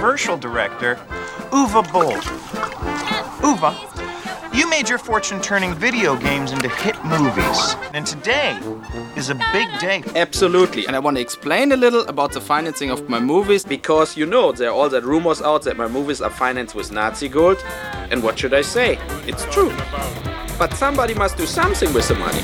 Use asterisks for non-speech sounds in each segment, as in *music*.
controversial director, Uwe Boll. Uwe, you made your fortune turning video games into hit movies, and today is a big day. Absolutely. And I want to explain a little about the financing of my movies because you know there are all that rumors out that my movies are financed with Nazi gold. And what should I say? It's true. But somebody must do something with the money.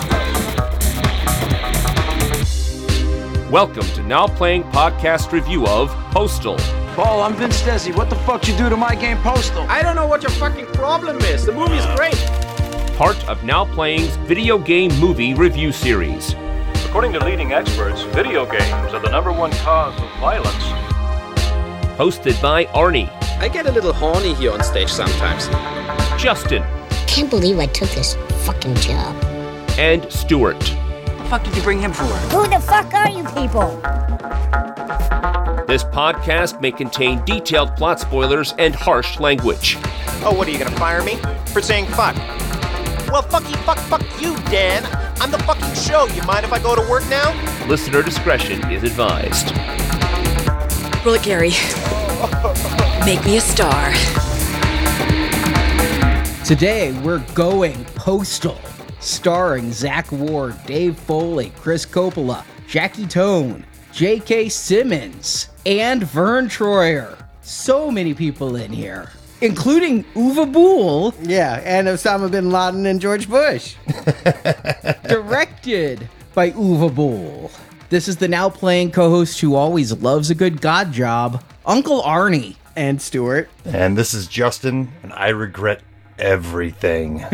Welcome to Now Playing Podcast Review of Postal. Paul, I'm Vince Desi. What the fuck you do to my game Postal? I don't know what your fucking problem is. The movie's great. Part of Now Playing's video game movie review series. According to leading experts, video games are the number one cause of violence. Hosted by Arnie, I get a little horny here on stage sometimes. Justin, Can't believe I took this fucking job. and Stuart. What the fuck did you bring him for? Who the fuck are you people? This podcast may contain detailed plot spoilers and harsh language. Oh, what are you gonna fire me for saying fuck? Well, fucky fuck fuck you, Dan. I'm the fucking show. You mind if I go to work now? Listener discretion is advised. Roll it, Gary. Make me a star. Today we're going postal, starring Zach Ward, Dave Foley, Chris Coppola, Jackie Tohn, J.K. Simmons, and Verne Troyer. So many people in here, including Uwe Boll, Yeah, and Osama bin Laden and George Bush. *laughs* *laughs* directed by Uwe Boll. This is the now playing co-host who always loves a good god job, Uncle Arnie. And Stewart. And this is Justin, and I regret everything. *laughs*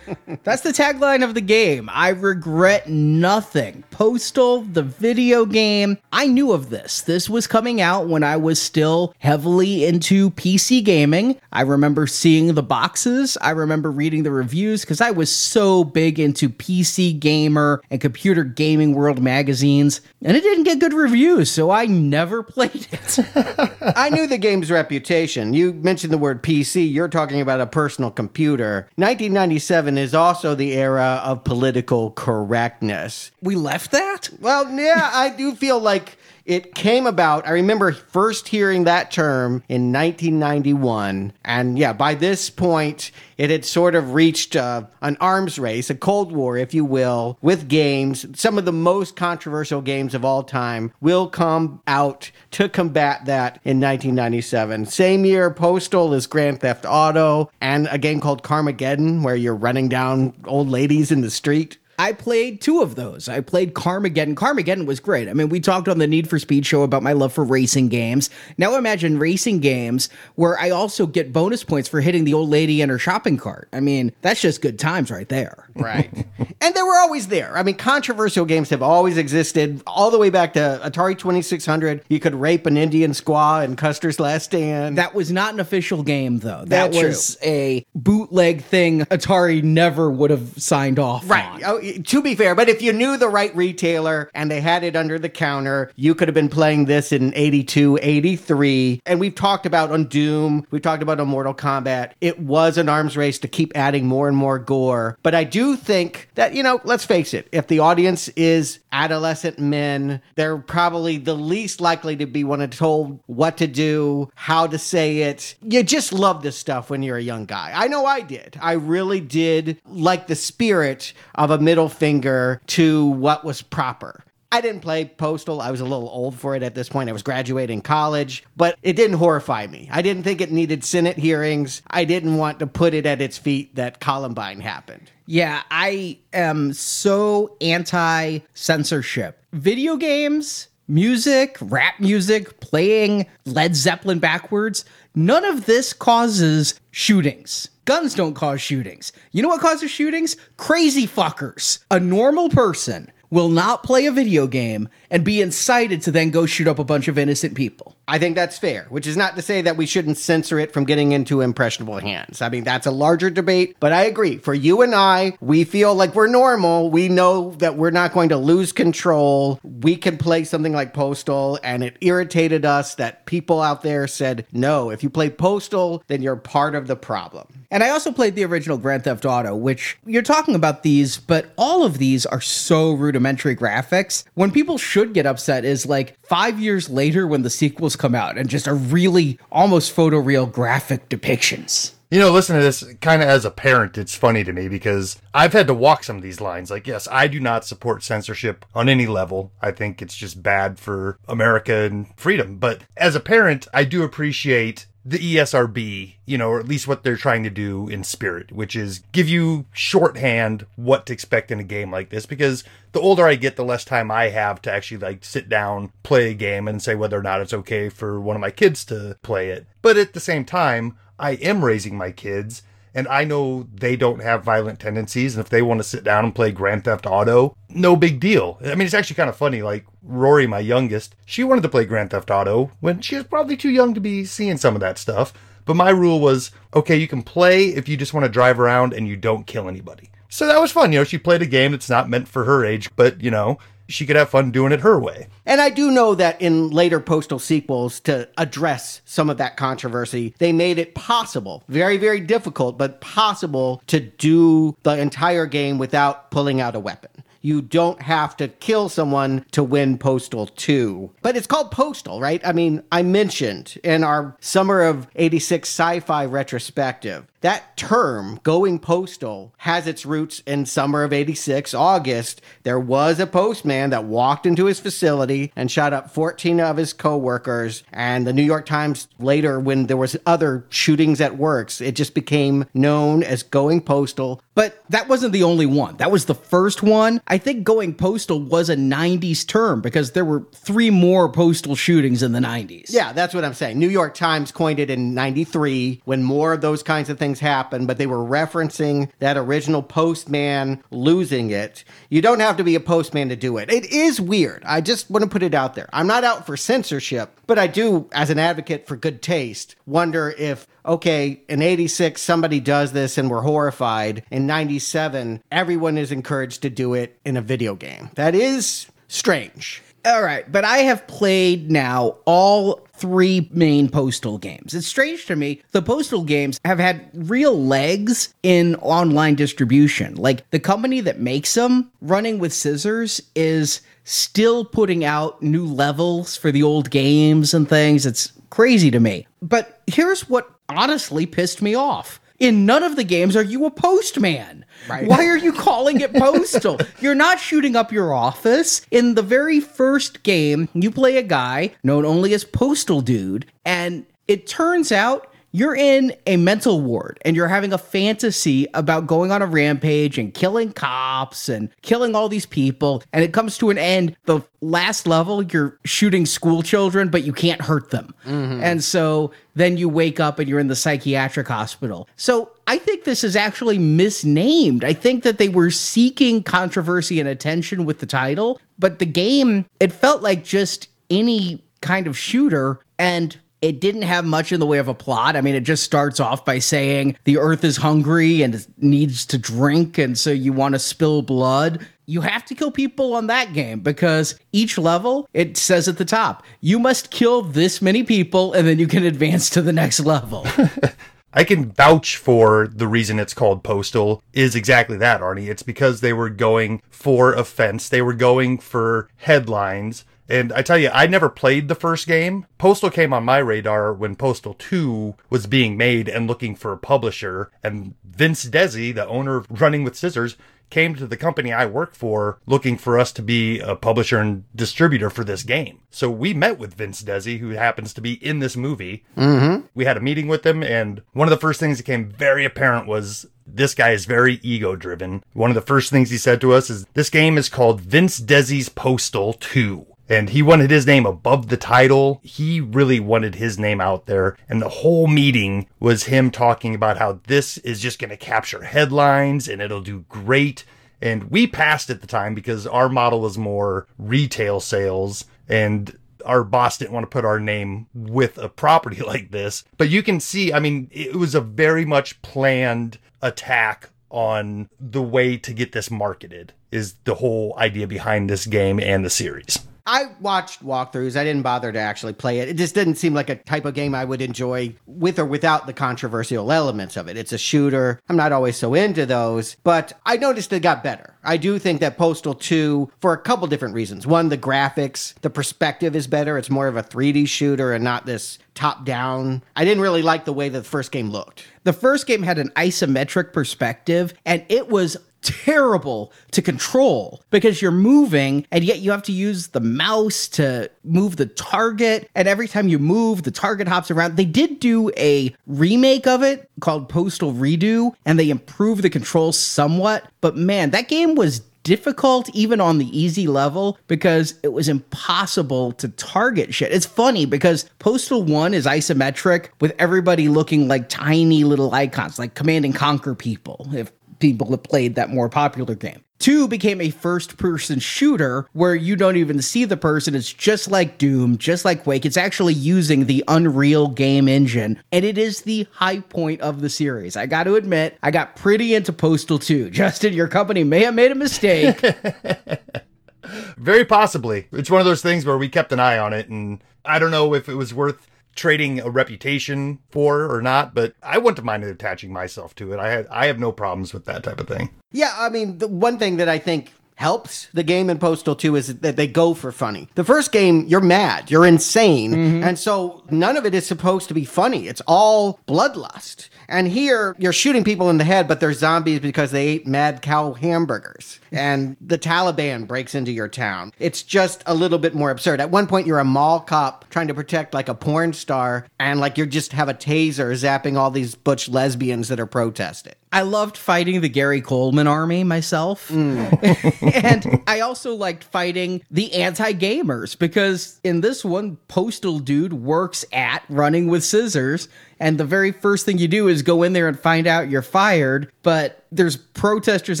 That's the tagline of the game. I regret nothing. Postal, the video game. I knew of this. This was coming out when I was still heavily into PC gaming. I remember seeing the boxes. I remember reading the reviews because I was so big into PC Gamer and Computer Gaming World magazines. And it didn't get good reviews, so I never *laughs* played it. *laughs* I knew the game's reputation. You mentioned the word PC, you're talking about a personal computer. 1997 is also the era of political correctness. we left that? Well, yeah, I do feel like it came about. I remember first hearing that term in 1991. And yeah, by this point, it had sort of reached uh, an arms race, a Cold War, if you will, with games. Some of the most controversial games of all time will come out to combat that in 1997. Same year, Postal is Grand Theft Auto and a game called Carmageddon, where you're running down old ladies in the street. I played two of those. I played Carmageddon. Carmageddon was great. I mean, we talked on the Need for Speed show about my love for racing games. Now imagine racing games where I also get bonus points for hitting the old lady in her shopping cart. I mean, that's just good times right there. Right. *laughs* and they were always there. I mean, controversial games have always existed all the way back to Atari 2600. You could rape an Indian squaw in Custer's Last Stand. That was not an official game, though. That That's was a bootleg thing Atari never would have signed off Right. on. Oh, to be fair, but if you knew the right retailer and they had it under the counter, you could have been playing this in 82, 83. And we've talked about on Doom, we've talked about on Mortal Kombat. It was an arms race to keep adding more and more gore. But I do think that, you know, let's face it, if the audience is adolescent men, they're probably the least likely to be one told what to do, how to say it. You just love this stuff when you're a young guy. I know I did. I really did like the spirit of a middle finger to what was proper. I didn't play Postal. I was a little old for it at this point. I was graduating college, but it didn't horrify me. I didn't think it needed Senate hearings. I didn't want to put it at its feet that Columbine happened. Yeah, I am so anti censorship. Video games, music, rap music, playing Led Zeppelin backwards, none of this causes shootings. Guns don't cause shootings. You know what causes shootings? Crazy fuckers. A normal person will not play a video game and be incited to then go shoot up a bunch of innocent people. I think that's fair, which is not to say that we shouldn't censor it from getting into impressionable hands. I mean, that's a larger debate, but I agree. For you and I, we feel like we're normal. We know that we're not going to lose control. We can play something like Postal, and it irritated us that people out there said, no, if you play Postal, then you're part of the problem. And I also played the original Grand Theft Auto, which you're talking about these, but all of these are so rudimentary graphics. When people should get upset is like five years later when the sequels come out and just are really almost photoreal graphic depictions. You know, listen to this kind of as a parent, it's funny to me because I've had to walk some of these lines. Like, yes, I do not support censorship on any level. I think it's just bad for America and freedom. But as a parent, I do appreciate the ESRB, you know, or at least what they're trying to do in spirit, which is give you shorthand what to expect in a game like this. Because the older I get, the less time I have to actually like sit down, play a game, and say whether or not it's okay for one of my kids to play it. But at the same time, I am raising my kids. And I know they don't have violent tendencies. And if they want to sit down and play Grand Theft Auto, no big deal. I mean, it's actually kind of funny. Like Rory, my youngest, she wanted to play Grand Theft Auto when she was probably too young to be seeing some of that stuff. But my rule was okay, you can play if you just want to drive around and you don't kill anybody. So that was fun. You know, she played a game that's not meant for her age, but, you know, she could have fun doing it her way. And I do know that in later Postal sequels, to address some of that controversy, they made it possible, very, very difficult, but possible to do the entire game without pulling out a weapon. You don't have to kill someone to win Postal 2. But it's called Postal, right? I mean, I mentioned in our Summer of 86 sci fi retrospective that term, going postal, has its roots in summer of 86, August. There was a postman that walked into his facility and shot up 14 of his coworkers. And the New York Times later, when there was other shootings at works, it just became known as going postal. But that wasn't the only one. That was the first one. I think going postal was a 90s term because there were three more postal shootings in the 90s. Yeah, that's what I'm saying. New York Times coined it in 93 when more of those kinds of things happened, but they were referencing that original postman losing it. You don't have to be a postman to do it. It is weird. I just want to put it out there. I'm not out for censorship, but I do, as an advocate for good taste, wonder if, okay, in 86, somebody does this and we're horrified. In 97, everyone is encouraged to do it in a video game. That is strange. All right, but I have played now all three main Postal games. It's strange to me. The Postal games have had real legs in online distribution. Like the company that makes them, Running with Scissors, is still putting out new levels for the old games and things. It's crazy to me. But here's what honestly pissed me off. In none of the games are you a postman. Right. Why are you calling it postal? *laughs* You're not shooting up your office. In the very first game, you play a guy known only as Postal Dude, and it turns out you're in a mental ward and you're having a fantasy about going on a rampage and killing cops and killing all these people. And it comes to an end. The last level, you're shooting school children, but you can't hurt them. Mm-hmm. And so then you wake up and you're in the psychiatric hospital. So I think this is actually misnamed. I think that they were seeking controversy and attention with the title, but the game, it felt like just any kind of shooter. And it didn't have much in the way of a plot. I mean, it just starts off by saying the earth is hungry and it needs to drink, and so you want to spill blood. You have to kill people on that game because each level, it says at the top, you must kill this many people and then you can advance to the next level. *laughs* I can vouch for the reason it's called Postal is exactly that, Arnie. It's because they were going for offense. They were going for headlines. And I tell you, I never played the first game. Postal came on my radar when Postal 2 was being made and looking for a publisher. And Vince Desi, the owner of Running with Scissors, came to the company I work for looking for us to be a publisher and distributor for this game. So we met with Vince Desi, who happens to be in this movie. Mm-hmm. We had a meeting with him, and one of the first things that came very apparent was this guy is very ego driven. One of the first things he said to us is this game is called Vince Desi's Postal 2 and he wanted his name above the title. He really wanted his name out there. And the whole meeting was him talking about how this is just going to capture headlines and it'll do great. And we passed at the time because our model was more retail sales and our boss didn't want to put our name with a property *laughs* like this. But you can see, I mean, it was a very much planned attack on the way to get this marketed is the whole idea behind this game and the series. I watched walkthroughs. I didn't bother to actually play it. It just didn't seem like a type of game I would enjoy with or without the controversial elements of it. It's a shooter. I'm not always so into those, but I noticed it got better. I do think that Postal 2, for a couple different reasons. One, the graphics, the perspective is better. It's more of a 3D shooter and not this top down. I didn't really like the way the first game looked. The first game had an isometric perspective, and it was terrible to control because you're moving and yet you have to use the mouse to move the target. And every time you move the target hops around. They did do a remake of it called Postal Redux and they improved the controls somewhat. But man that game was difficult even on the easy level because it was impossible to target shit. It's funny because Postal 1 is isometric with everybody looking like tiny little icons, like Command and Conquer people, if people have played that more popular game. Two became a first person shooter where you don't even see the person. It's just like Doom, just like Quake. It's actually using the Unreal game engine, and it is the high point of the series. I got to admit, I got pretty into Postal 2. *laughs* Justin, your company may have made a mistake. *laughs* Very possibly. It's one of those things where we kept an eye on it, and I don't know if it was worth trading a reputation for or not, but I wouldn't mind attaching myself to it. I had I have no problems with that type of thing. Yeah, I mean, the one thing that I think helps the game in Postal 2 is that they go for funny. The first game, you're mad, you're insane, mm-hmm. and so none of it is supposed to be funny. It's all bloodlust. And here, you're shooting people in the head, but they're zombies because they ate mad cow hamburgers. And the Taliban breaks into your town. It's just a little bit more absurd. At one point, you're a mall cop trying to protect like a porn star, and like you just have a taser zapping all these butch lesbians that are protesting. I loved fighting the Gary Coleman army myself. Mm. *laughs* and I also liked fighting the anti gamers because in this one, Postal Dude works at running with scissors. And the very first thing you do is go in there and find out you're fired. But there's protesters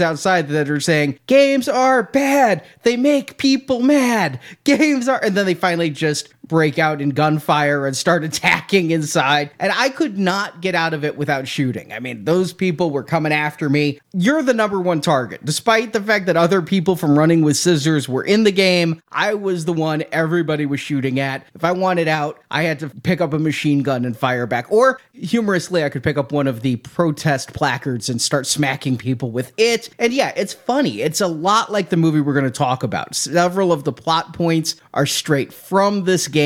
outside that are saying, games are bad. They make people mad. Games are. And then they finally just break out in gunfire and start *laughs* attacking inside. And I could not get out of it without shooting. I mean, those people were coming after me. You're the number one target. Despite the fact that other people from Running with Scissors were in the game, I was the one everybody was shooting at. If I wanted out, I had to pick up a machine gun and fire back. Or humorously, I could pick up one of the protest placards and start smacking people with it. And yeah, it's funny. It's a lot like the movie we're going to talk about. Several of the plot points are straight from this game.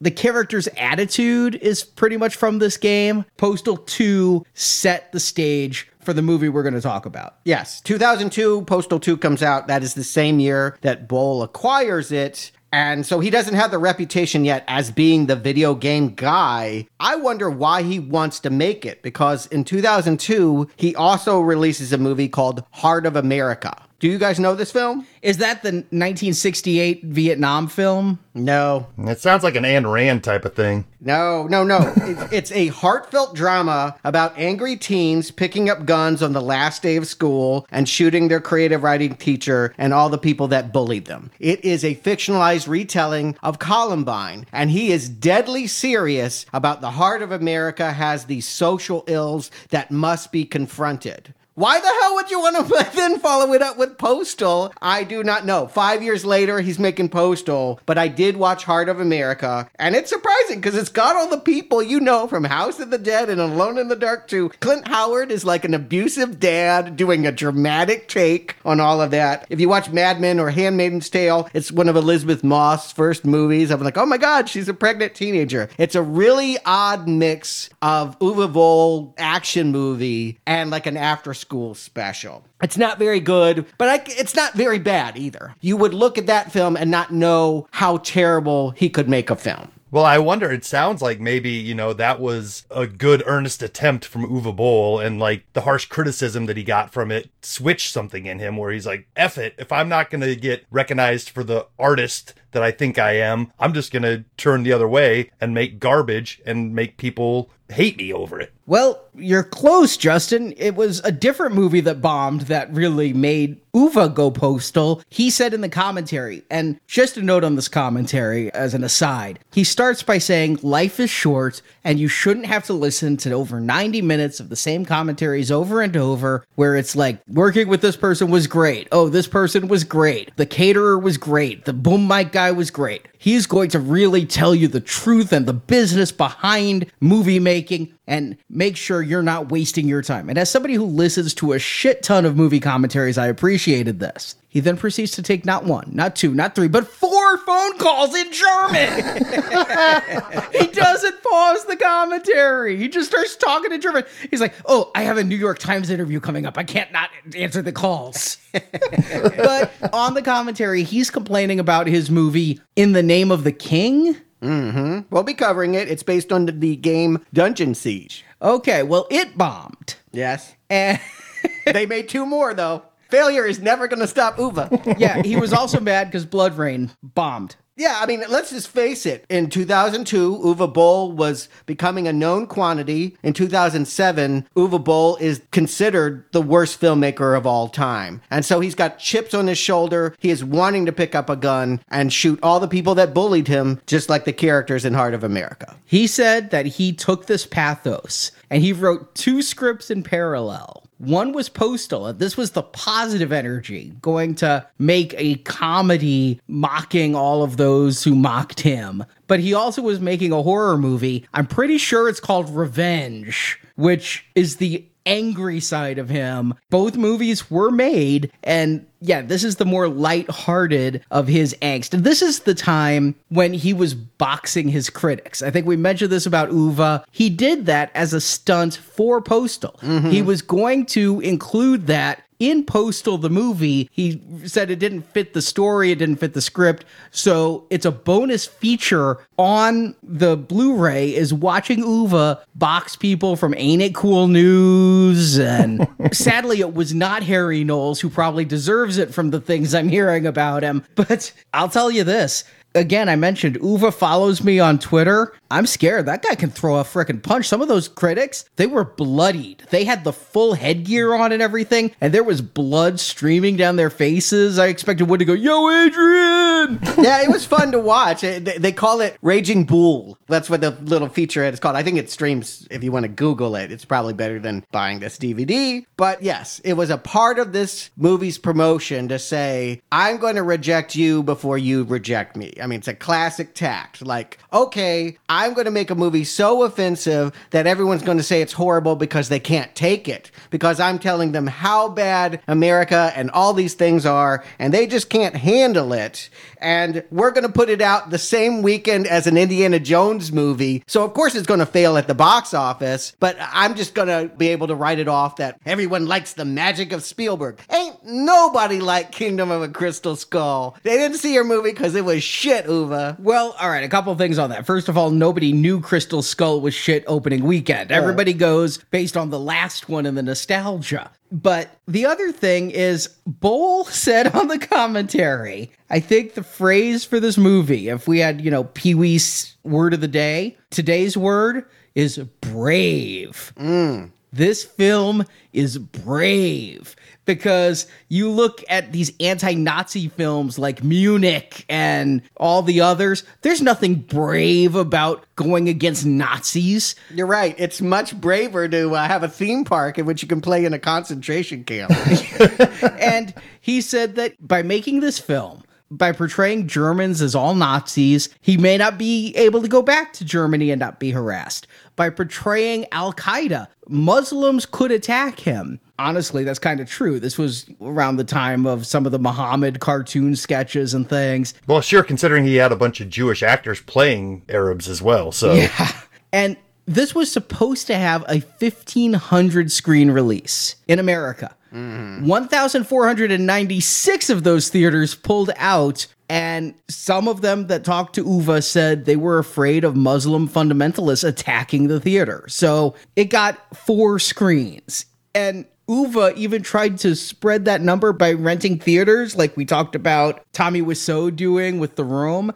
The character's attitude is pretty much from this game. Postal 2 set the stage for the movie we're going to talk about. Yes, 2002, Postal 2 comes out. That is the same year that Boll acquires it. And so he doesn't have the reputation yet as being the video game guy. I wonder why he wants to make it because in 2002, he also releases a movie called Heart of America. Do you guys know this film? Is that the 1968 Vietnam film? No. It sounds like an Ayn Rand type of thing. No, no, no. *laughs* it's, it's a heartfelt drama about angry teens picking up guns on the last day of school and shooting their creative writing teacher and all the people that bullied them. It is a fictionalized retelling of Columbine, and he is deadly serious about the heart of America has these social ills that must be confronted. Why the hell would you want to *laughs* then follow it up with Postal? I do not know. Five years later, he's making Postal, but I did watch Heart of America, and it's surprising because it's got all the people you know from House of the Dead and Alone in the Dark too. Clint Howard is like an abusive dad doing a dramatic take on all of that. If you watch Mad Men or Handmaid's Tale, it's one of Elisabeth Moss' first movies. I'm like, oh my god, she's a pregnant teenager. It's a really odd mix of Uwe Boll action movie and like an after school special. It's not very good, but I, it's not very bad either. You would look at that film and not know how terrible he could make a film. Well, I wonder, it sounds like maybe, you know, that was a good earnest attempt from Uwe Boll and like the harsh criticism that he got from it switched something in him where he's like, F it, if I'm not going to get recognized for the artist that I think I am, I'm just going to turn the other way and make garbage and make people hate me over it. Well, you're close, Justin. It was a different movie that bombed that really made Uwe go postal. He said in the commentary, and just a note on this commentary as an aside, he starts by saying, Life is short, and you shouldn't have to listen to over 90 minutes of the same commentaries over and over, where it's like, working with this person was great. Oh, this person was great. The caterer was great. The boom mic guy was great. He's going to really tell you the truth and the business behind movie making and make sure you're not wasting your time. And as somebody who listens to a shit ton of movie commentaries, I appreciated this. He then proceeds to take not one, not two, not three, but four phone calls in German. *laughs* he doesn't pause the commentary. He just starts talking in German. He's like, "Oh, I have a New York Times interview coming up. I can't not answer the calls." *laughs* but on the commentary, he's complaining about his movie In the Name of the King. Mm-hmm. We'll be covering it. It's based on the, the game Dungeon Siege. Okay, well, it bombed. Yes. And *laughs* they made two more though. Failure is never going to stop Uwe. *laughs* yeah, he was also mad because BloodRayne bombed. Yeah, I mean, let's just face it. In 2002, Uwe Boll was becoming a known quantity. In 2007, Uwe Boll is considered the worst filmmaker of all time. And so he's got chips on his shoulder. He is wanting to pick up a gun and shoot all the people that bullied him, just like the characters in Heart of America. He said that he took this pathos and he wrote two scripts in parallel. One was Postal, this was the positive energy, going to make a comedy mocking all of those who mocked him. But he also was making a horror movie. I'm pretty sure it's called Revenge, which is the angry side of him. Both movies were made, and yeah, this is the more light-hearted of his angst. And this is the time when he was boxing his critics. I think we mentioned this about Uwe. He did that as a stunt for Postal. Mm-hmm. He was going to include that in Postal, the movie, he said it didn't fit the story, it didn't fit the script. So it's a bonus feature on the Blu ray is watching Uwe box people from Ain't It Cool News. And *laughs* sadly, it was not Harry Knowles, who probably deserves it from the things I'm hearing about him. But I'll tell you this again, I mentioned Uwe follows me on Twitter. I'm scared. That guy can throw a freaking punch. Some of those critics, they were bloodied. They had the full headgear on and everything, and there was blood streaming down their faces. I expected one to go, Yo, Adrian! *laughs* yeah, it was fun to watch. They call it Raging Bull. That's what the little featurette is called. I think it streams, if you want to Google it, it's probably better than buying this DVD. But yes, it was a part of this movie's promotion to say, I'm going to reject you before you reject me. I mean, it's a classic tact. Like, okay, I'm going to make a movie so offensive that everyone's going to say it's horrible because they can't take it. Because I'm telling them how bad America and all these things are, and they just can't handle it. And we're going to put it out the same weekend as an Indiana Jones movie. So, of course, it's going to fail at the box office, but I'm just going to be able to write it off that everyone likes the magic of Spielberg. Ain't nobody like Kingdom of a Crystal Skull. They didn't see your movie because it was shit shit, Uwe. Well, all right, a couple things on that. First of all, nobody knew Crystal Skull was shit opening weekend. Everybody goes based on the last one and the nostalgia. But the other thing is, Boll *laughs* said on the commentary, I think the phrase for this movie, if we had, you know, Pee Wee's word of the day, today's word is brave. Mm. This film is brave because you look at these anti-Nazi films like Munich and all the others. There's nothing brave about going against Nazis. You're right. It's much braver to uh, have a theme park in which you can play in a concentration camp. *laughs* and he said that by making this film, by portraying Germans as all Nazis, he may not be able to go back to Germany and not be harassed. By portraying Al Qaeda, Muslims could attack him. Honestly, that's kind of true. This was around the time of some of the Muhammad cartoon sketches and things. Well, sure, considering he had a bunch of Jewish actors playing Arabs as well. So, *laughs* yeah. And this was supposed to have a 1500 screen release in America. Mm-hmm. 1,496 of those theaters pulled out, and some of them that talked to Uwe said they were afraid of Muslim fundamentalists attacking the theater. So it got four screens. And Uwe even tried to spread that number by renting theaters, like we talked about Tommy Wiseau doing with The Room.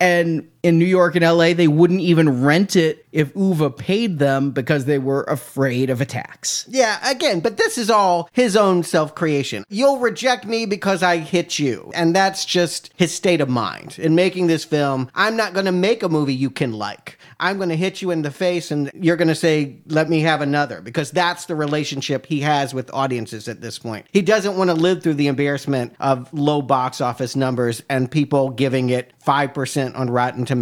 And in New York and LA, they wouldn't even rent it if Uwe paid them because they were afraid of attacks. Yeah, again, but this is all his own self creation. You'll reject me because I hit you. And that's just his state of mind. In making this film, I'm not going to make a movie you can like. I'm going to hit you in the face and you're going to say, let me have another, because that's the relationship he has with audiences at this point. He doesn't want to live through the embarrassment of low box office numbers and people giving it 5% on Rotten Tomatoes.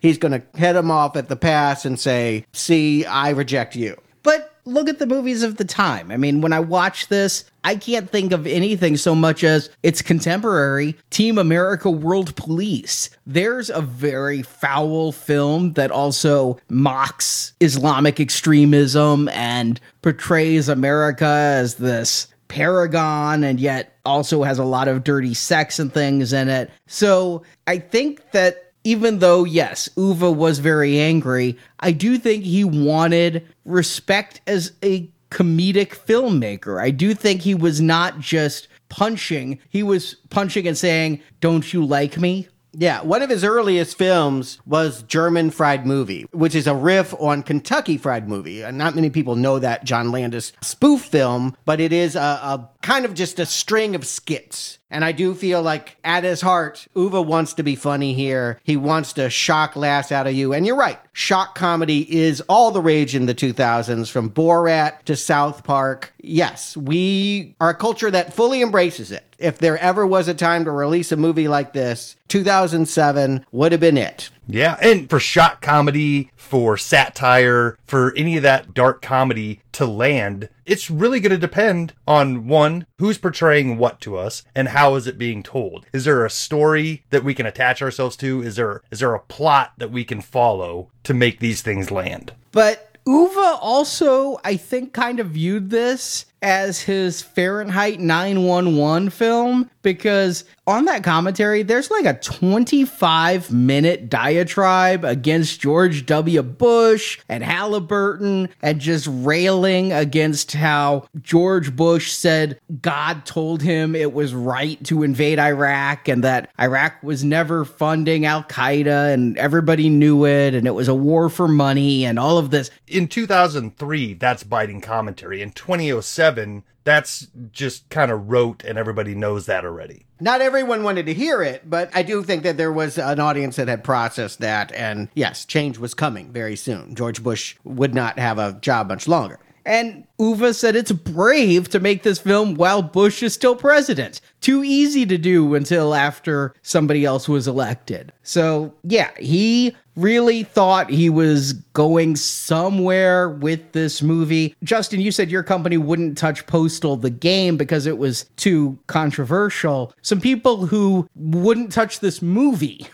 He's going to head them off at the pass and say, see, I reject you. But look at the movies of the time. I mean, when I watch this, I can't think of anything so much as its contemporary Team America World Police. There's a very foul film that also mocks Islamic extremism and portrays America as this paragon and yet also has a lot of dirty sex and things in it. So I think that even though, yes, Uwe was very angry, I do think he wanted respect as a comedic filmmaker. I do think he was not just punching, he was punching and saying, Don't you like me? Yeah, one of his earliest films was German Fried Movie, which is a riff on Kentucky Fried Movie. Not many people know that John Landis spoof film, but it is a, a kind of just a string of skits. And I do feel like at his heart, Uwe wants to be funny here. He wants to shock laughs out of you. And you're right, shock comedy is all the rage in the 2000s, from Borat to South Park. Yes, we are a culture that fully embraces it. If there ever was a time to release a movie like this, 2007 would have been it. Yeah, and for shock comedy, for satire, for any of that dark comedy to land, it's really going to depend on one, who's portraying what to us and how is it being told? Is there a story that we can attach ourselves to? Is there is there a plot that we can follow to make these things land? But Uwe also, I think, kind of viewed this as his Fahrenheit 911 film because on that commentary, there's like a 25 minute diatribe against George W. Bush and Halliburton and just railing against how George Bush said God told him it was right to invade Iraq and that Iraq was never funding Al Qaeda and everybody knew it and it was a war for money and all of this. In 2003, that's biting commentary. In 2007, that's just kind of rote and everybody knows that already. Not everyone wanted to hear it, but I do think that there was an audience that had processed that. And yes, change was coming very soon. George Bush would not have a job much longer. And Uwe said it's brave to make this film while Bush is still president. Too easy to do until after somebody else was elected. So, yeah, he really thought he was going somewhere with this movie. Justin, you said your company wouldn't touch Postal the game because it was too controversial. Some people who wouldn't touch this movie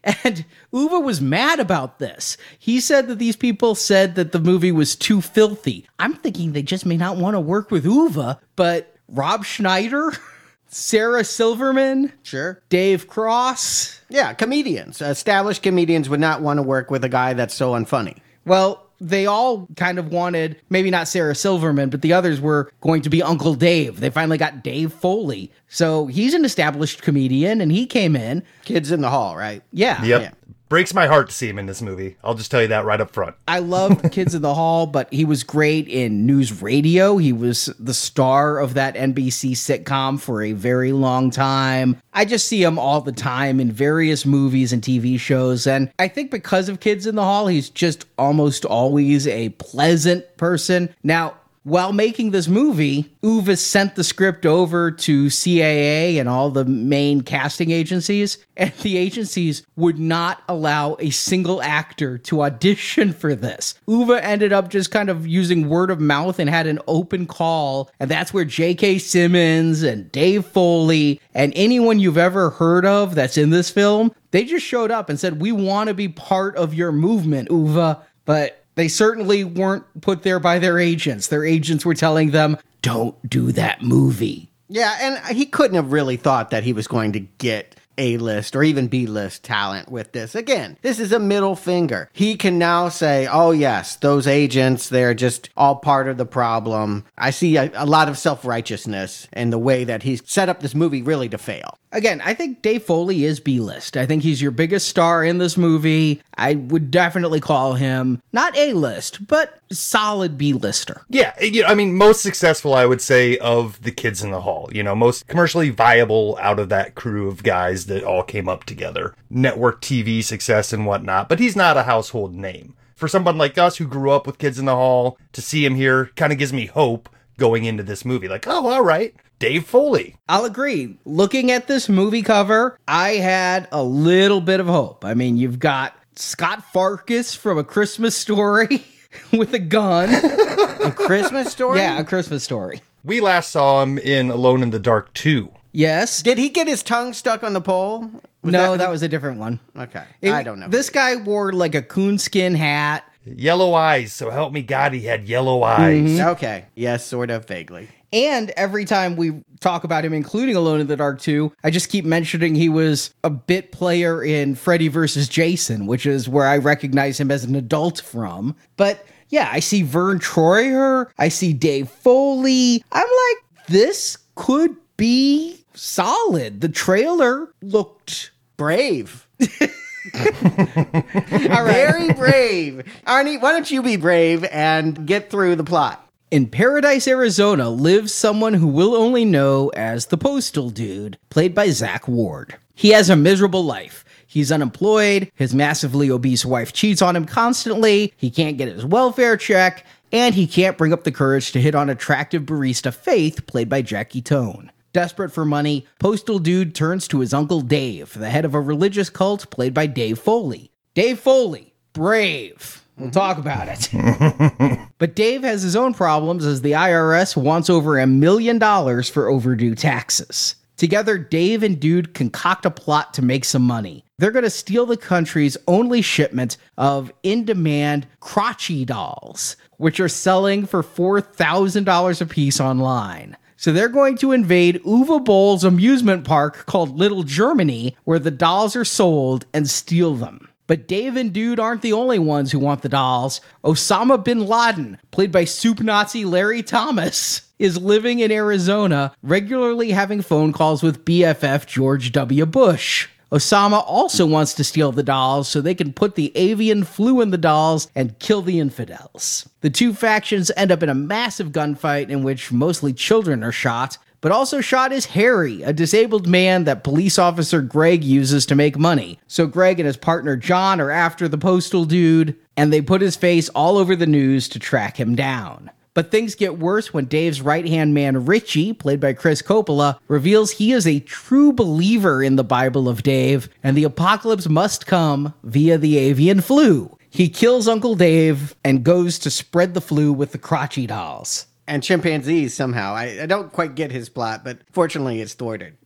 *laughs* and Uwe was mad about this. He said that these people said that the movie was too filthy. I'm thinking they just may not want to work with Uwe, but Rob Schneider, *laughs* Sarah Silverman, Sure. Dave Cross. Yeah, comedians. Established comedians would not want to work with a guy that's so unfunny. Well, they all kind of wanted, maybe not Sarah Silverman, but the others were going to be Uncle Dave. They finally got Dave Foley. So he's an established comedian and he came in. Kids in the hall, right? Yeah. Yep. Yeah. Breaks my heart to see him in this movie. I'll just tell you that right up front. I love *laughs* Kids in the Hall, but he was great in news radio. He was the star of that NBC sitcom for a very long time. I just see him all the time in various movies and TV shows. And I think because of Kids in the Hall, he's just almost always a pleasant person. Now, while making this movie, Uwe sent the script over to CAA and all the main casting agencies, and the agencies would not allow a single actor to audition for this. Uwe ended up just kind of using word of mouth and had an open call, and that's where J.K. Simmons and Dave Foley and anyone you've ever heard of that's in this film, they just showed up and said, We want to be part of your movement, Uwe. But they certainly weren't put there by their agents. Their agents were telling them, don't do that movie. Yeah, and he couldn't have really thought that he was going to get A list or even B list talent with this. Again, this is a middle finger. He can now say, oh, yes, those agents, they're just all part of the problem. I see a, a lot of self righteousness in the way that he's set up this movie really to fail. Again, I think Dave Foley is B list. I think he's your biggest star in this movie. I would definitely call him not A list, but solid B lister. Yeah, you know, I mean, most successful, I would say, of the kids in the hall. You know, most commercially viable out of that crew of guys that all came up together. Network TV success and whatnot, but he's not a household name. For someone like us who grew up with kids in the hall, to see him here kind of gives me hope going into this movie. Like, oh, all right, Dave Foley. I'll agree. Looking at this movie cover, I had a little bit of hope. I mean, you've got Scut Farkus from A Christmas Story *laughs* with a gun. A Christmas story? yeah, A Christmas Story. We last saw him in Alone in the Dark 2. Yes. Did he get his tongue stuck on the pole? Was no, that, was a different one. Okay. It- I don't know. This guy wore like a coonskin hat. Yellow eyes, so help me God, he had yellow eyes. Mm-hmm. Okay. Yes, sort of vaguely. And every time we talk about him, including Alone in the Dark 2, I just keep mentioning he was a bit player in Freddy vs. Jason, which is where I recognize him as an adult from. But yeah, I see Verne Troyer, I see Dave Foley. I'm like, this could be solid. The trailer looked Brave. *laughs* all right. Very brave. Arnie, why don't you be brave and get through the plot? In Paradise, Arizona, lives someone who we'll only know as the Postal Dude, played by Zach Ward. He has a miserable life. He's unemployed, his massively obese wife cheats on him constantly, he can't get his welfare check, and he can't bring up the courage to hit on attractive barista Faith, played by Jackie Tohn. Desperate for money, Postal Dude turns to his uncle Dave, the head of a religious cult, played by Dave Foley. Dave Foley, brave. We'll talk about it. *laughs* But Dave has his own problems as the IRS wants over a million dollars for overdue taxes. Together, Dave and Dude concoct a plot to make some money. They're going to steal the country's only shipment of in demand Krotchy dolls, which are selling for $4,000 a piece online. So they're going to invade Uwe Boll's amusement park called Little Germany, where the dolls are sold, and steal them. But Dave and Dude aren't the only ones who want the dolls. Osama bin Laden, played by soup Nazi Larry Thomas, is living in Arizona, regularly having phone calls with BFF George W. Bush. Osama also wants to steal the dolls so they can put the avian flu in the dolls and kill the infidels. The two factions end up in a massive gunfight in which mostly children are shot, but also shot is Harry, a disabled man that police officer Greg uses to make money. So Greg and his partner John are after the postal dude, and they put his face all over the news to track him down. But things get worse when Dave's right hand man, Richie, played by Chris Coppola, reveals he is a true believer in the Bible of Dave, and the apocalypse must come via the avian flu. He kills Uncle Dave and goes to spread the flu with the Krotchy dolls. And chimpanzees somehow. I, I don't quite get his plot, but fortunately it's thwarted.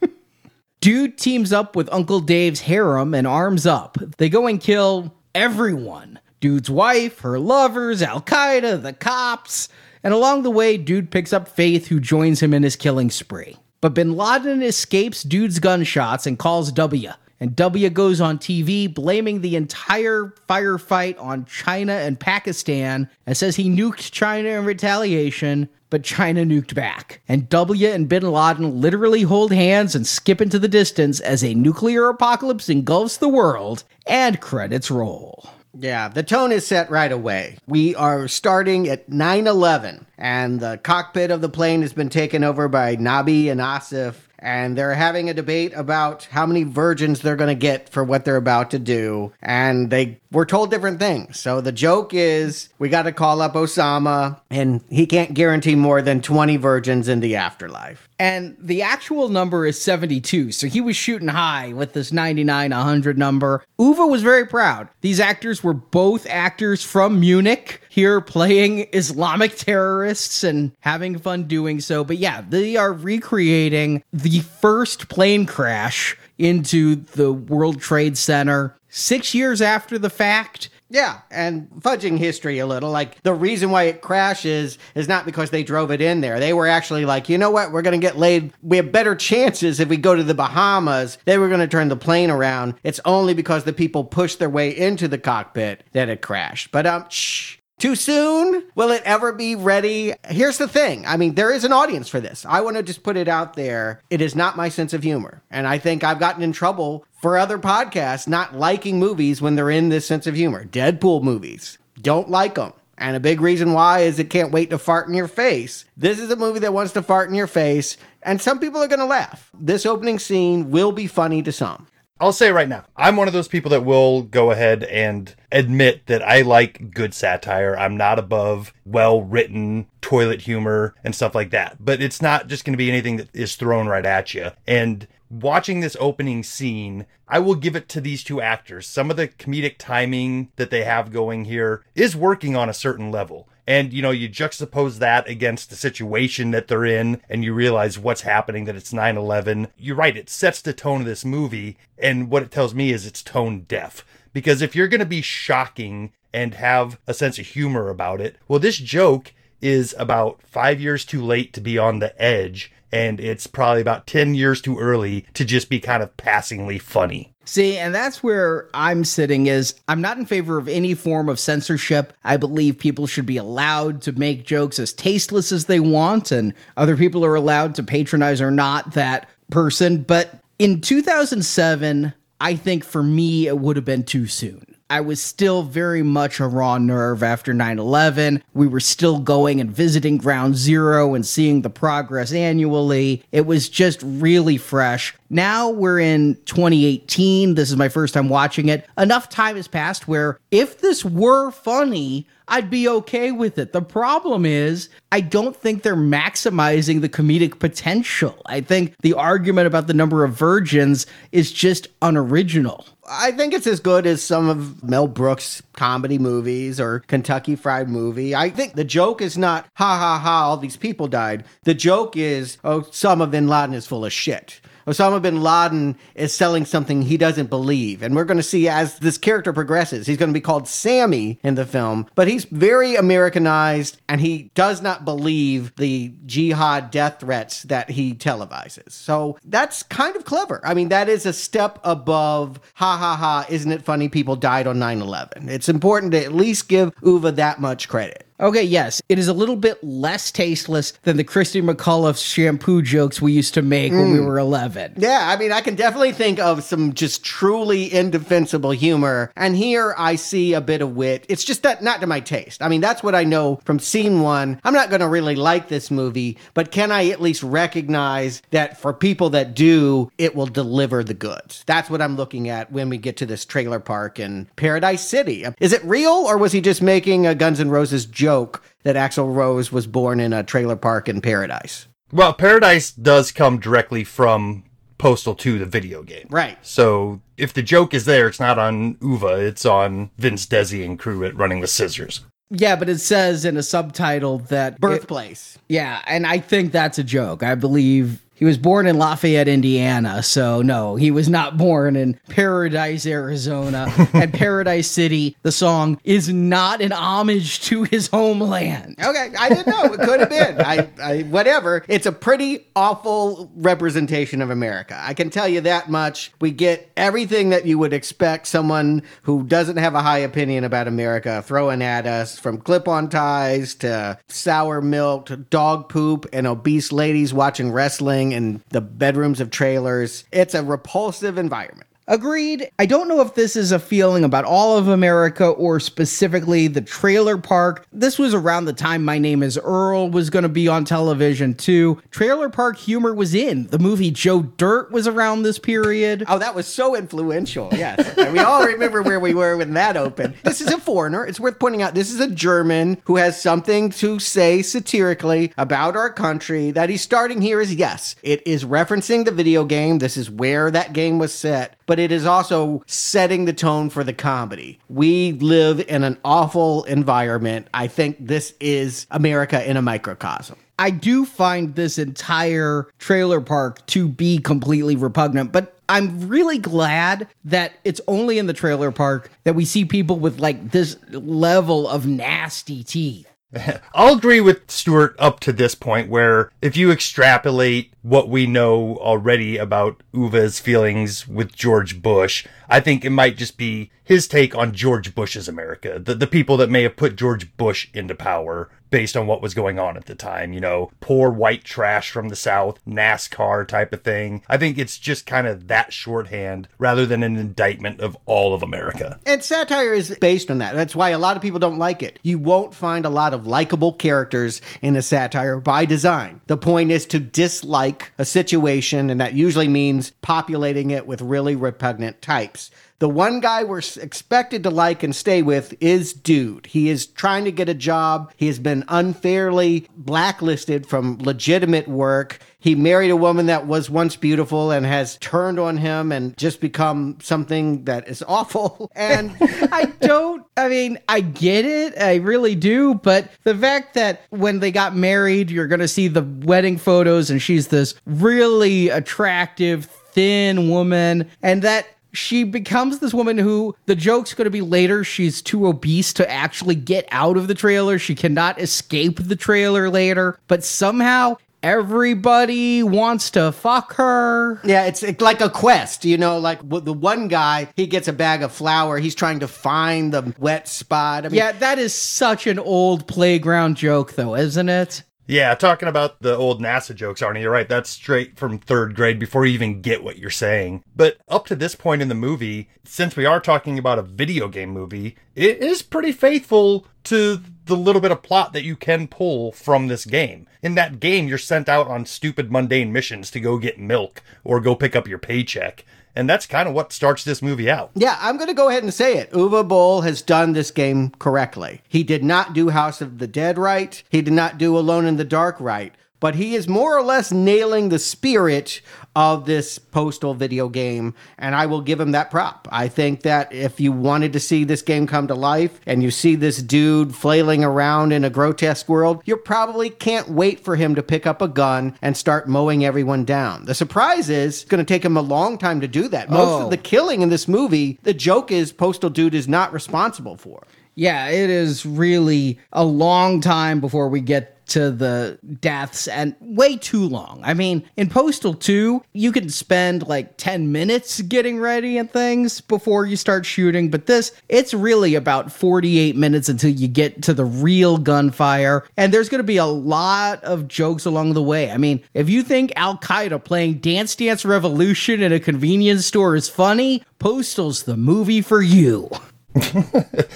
*laughs* Dude teams up with Uncle Dave's harem and arms up. They go and kill everyone Dude's wife, her lovers, Al Qaeda, the cops. And along the way, Dude picks up Faith, who joins him in his killing spree. But bin Laden escapes Dude's gunshots and calls W. And W goes on TV blaming the entire firefight on China and Pakistan and says he nuked China in retaliation, but China nuked back. And W and bin Laden literally hold hands and skip into the distance as a nuclear apocalypse engulfs the world, and credits roll. Yeah, the tone is set right away. We are starting at 9 11, and the cockpit of the plane has been taken over by Nabi and Asif, and they're having a debate about how many virgins they're going to get for what they're about to do. And they were told different things. So the joke is we got to call up Osama, and he can't guarantee more than 20 virgins in the afterlife. And the actual number is 72, so he was shooting high with this 99 100 number. Uwe was very proud. These actors were both actors from Munich, here playing Islamic terrorists and having fun doing so. But yeah, they are recreating the first plane crash into the World Trade Center six years after the fact. Yeah, and fudging history a little. Like the reason why it crashes is not because they drove it in there. They were actually like, you know what, we're going to get laid. We have better chances if we go to the Bahamas. They were going to turn the plane around. It's only because the people pushed their way into the cockpit that it crashed. But um, shh. Too soon? Will it ever be ready? Here's the thing. I mean, there is an audience for this. I want to just put it out there. It is not my sense of humor. And I think I've gotten in trouble for other podcasts not liking movies when they're in this sense of humor. Deadpool movies. Don't like them. And a big reason why is it can't wait to fart in your face. This is a movie that wants to fart in your face, and some people are going to laugh. This opening scene will be funny to some. I'll say right now, I'm one of those people that will go ahead and admit that I like good satire. I'm not above well written toilet humor and stuff like that. But it's not just going to be anything that is thrown right at you. And watching this opening scene, I will give it to these two actors. Some of the comedic timing that they have going here is working on a certain level. And, you know, you juxtapose that against the situation that they're in and you realize what's happening, that it's 9 11. You're right, it sets the tone of this movie. And what it tells me is it's tone deaf. Because if you're going to be shocking and have a sense of humor about it, well, this joke is about five years too late to be on the edge. And it's probably about 10 years too early to just be kind of passingly funny. See, and that's where I'm sitting is I'm not in favor of any form of censorship. I believe people should be allowed to make jokes as tasteless as they want and other people are allowed to patronize or not that person, but in 2007, I think for me it would have been too soon. I was still very much a raw nerve after 9 11. We were still going and visiting Ground Zero and seeing the progress annually. It was just really fresh. Now we're in 2018. This is my first time watching it. Enough time has passed where if this were funny, I'd be okay with it. The problem is, I don't think they're maximizing the comedic potential. I think the argument about the number of virgins is just unoriginal. I think it's as good as some of Mel Brooks' comedy movies or Kentucky Fried Movie. I think the joke is not, ha ha ha, all these people died. The joke is, oh, some of bin Laden is full of shit. Osama bin Laden is selling something he doesn't believe. And we're going to see as this character progresses, he's going to be called Sammy in the film, but he's very Americanized and he does not believe the jihad death threats that he televises. So that's kind of clever. I mean, that is a step above, ha ha ha, isn't it funny people died on 9 11? It's important to at least give Uwe that much credit. Okay, yes, it is a little bit less tasteless than the Christy McAuliffe shampoo jokes we used to make when we mm. were 11. Yeah, I mean, I can definitely think of some just truly indefensible humor. And here I see a bit of wit. It's just that not to my taste. I mean, that's what I know from scene one. I'm not going to really like this movie, but can I at least recognize that for people that do, it will deliver the goods? That's what I'm looking at when we get to this trailer park in Paradise City. Is it real or was he just making a Guns N' Roses joke that Axl Rose was born in a trailer park in Paradise? Well, Paradise does come directly from Postal 2, the video game. Right. So if the joke is there, it's not on Uwe, it's on Vince Desi and crew at Running with Scissors. Yeah, but it says in a subtitle that Birthplace. yeah, and I think that's a joke. I believe he was born in Lafayette, Indiana. So, no, he was not born in Paradise, Arizona. *laughs* and Paradise City, the song, is not an homage to his homeland. Okay, I didn't know. It could have been. I, I, whatever. It's a pretty awful representation of America. I can tell you that much. We get everything that you would expect someone who doesn't have a high opinion about America throwing at us, from clip-on ties to sour milk to dog poop and obese ladies watching wrestling in the bedrooms of trailers. It's a repulsive environment. Agreed. I don't know if this is a feeling about all of America or specifically the trailer park. This was around the time My Name is Earl was going to be on television too. Trailer park humor was in. The movie Joe Dirt was around this period. Oh, that was so influential. Yes. And we all remember where we were when that opened. This is a foreigner. It's worth pointing out this is a German who has something to say satirically about our country. That he's starting here is yes, it is referencing the video game. This is where that game was set but it is also setting the tone for the comedy. We live in an awful environment. I think this is America in a microcosm. I do find this entire trailer park to be completely repugnant, but I'm really glad that it's only in the trailer park that we see people with like this level of nasty teeth. *laughs* I'll agree with Stuart up to this point, where if you extrapolate what we know already about Uwe's feelings with George Bush, I think it might just be his take on George Bush's America, the, the people that may have put George Bush into power based on what was going on at the time, you know, poor white trash from the South, NASCAR type of thing. I think it's just kind of that shorthand rather than an indictment of all of America. And satire is based on that. That's why a lot of people don't like it. You won't find a lot of likable characters in a satire by design. The point is to dislike a situation, and that usually means populating it with really repugnant types. The one guy we're expected to like and stay with is Dude. He is trying to get a job. He has been unfairly blacklisted from legitimate work. He married a woman that was once beautiful and has turned on him and just become something that is awful. *laughs* And I don't, I mean, I get it. I really do. But the fact that when they got married, you're going to see the wedding photos and she's this really attractive, thin woman, and that she becomes this woman who the joke's going to be later she's too obese to actually get out of the trailer. She cannot escape the trailer later. But somehow everybody wants to fuck her. Yeah, it's it's like a quest, you know, like the one guy, he gets a bag of flour, he's trying to find the wet spot. I mean, yeah that is such an old playground joke though isn't it Yeah, talking about the old NASA jokes, Arnie, you're right. That's straight from third grade before you even get what you're saying. But up to this point in the movie, since we are talking about a video game movie, it is pretty faithful to the little bit of plot that you can pull from this game. In that game, you're sent out on stupid mundane missions to go get milk or go pick up your paycheck. And that's kind of what starts this movie out. Yeah, I'm going to go ahead and say it. Uwe Boll has done this game correctly. He did not do House of the Dead right. He did not do Alone in the Dark right. But he is more or less nailing the spirit of this postal video game, and I will give him that prop. I think that if you wanted to see this game come to life and you see this dude flailing around in a grotesque world, you probably can't wait for him to pick up a gun and start mowing everyone down. The surprise is it's going to take him a long time to do that. Most Oh. of the killing in this movie, the joke is Postal Dude is not responsible for. Yeah, it is really a long time before we get to the deaths and way too long. I mean, in Postal 2, you can spend like 10 minutes getting ready and things before you start shooting, but this, it's really about 48 minutes until you get to the real gunfire. And there's going to be a lot of jokes along the way. I mean, if you think Al Qaeda playing Dance Dance Revolution in a convenience store is funny, Postal's the movie for you. *laughs*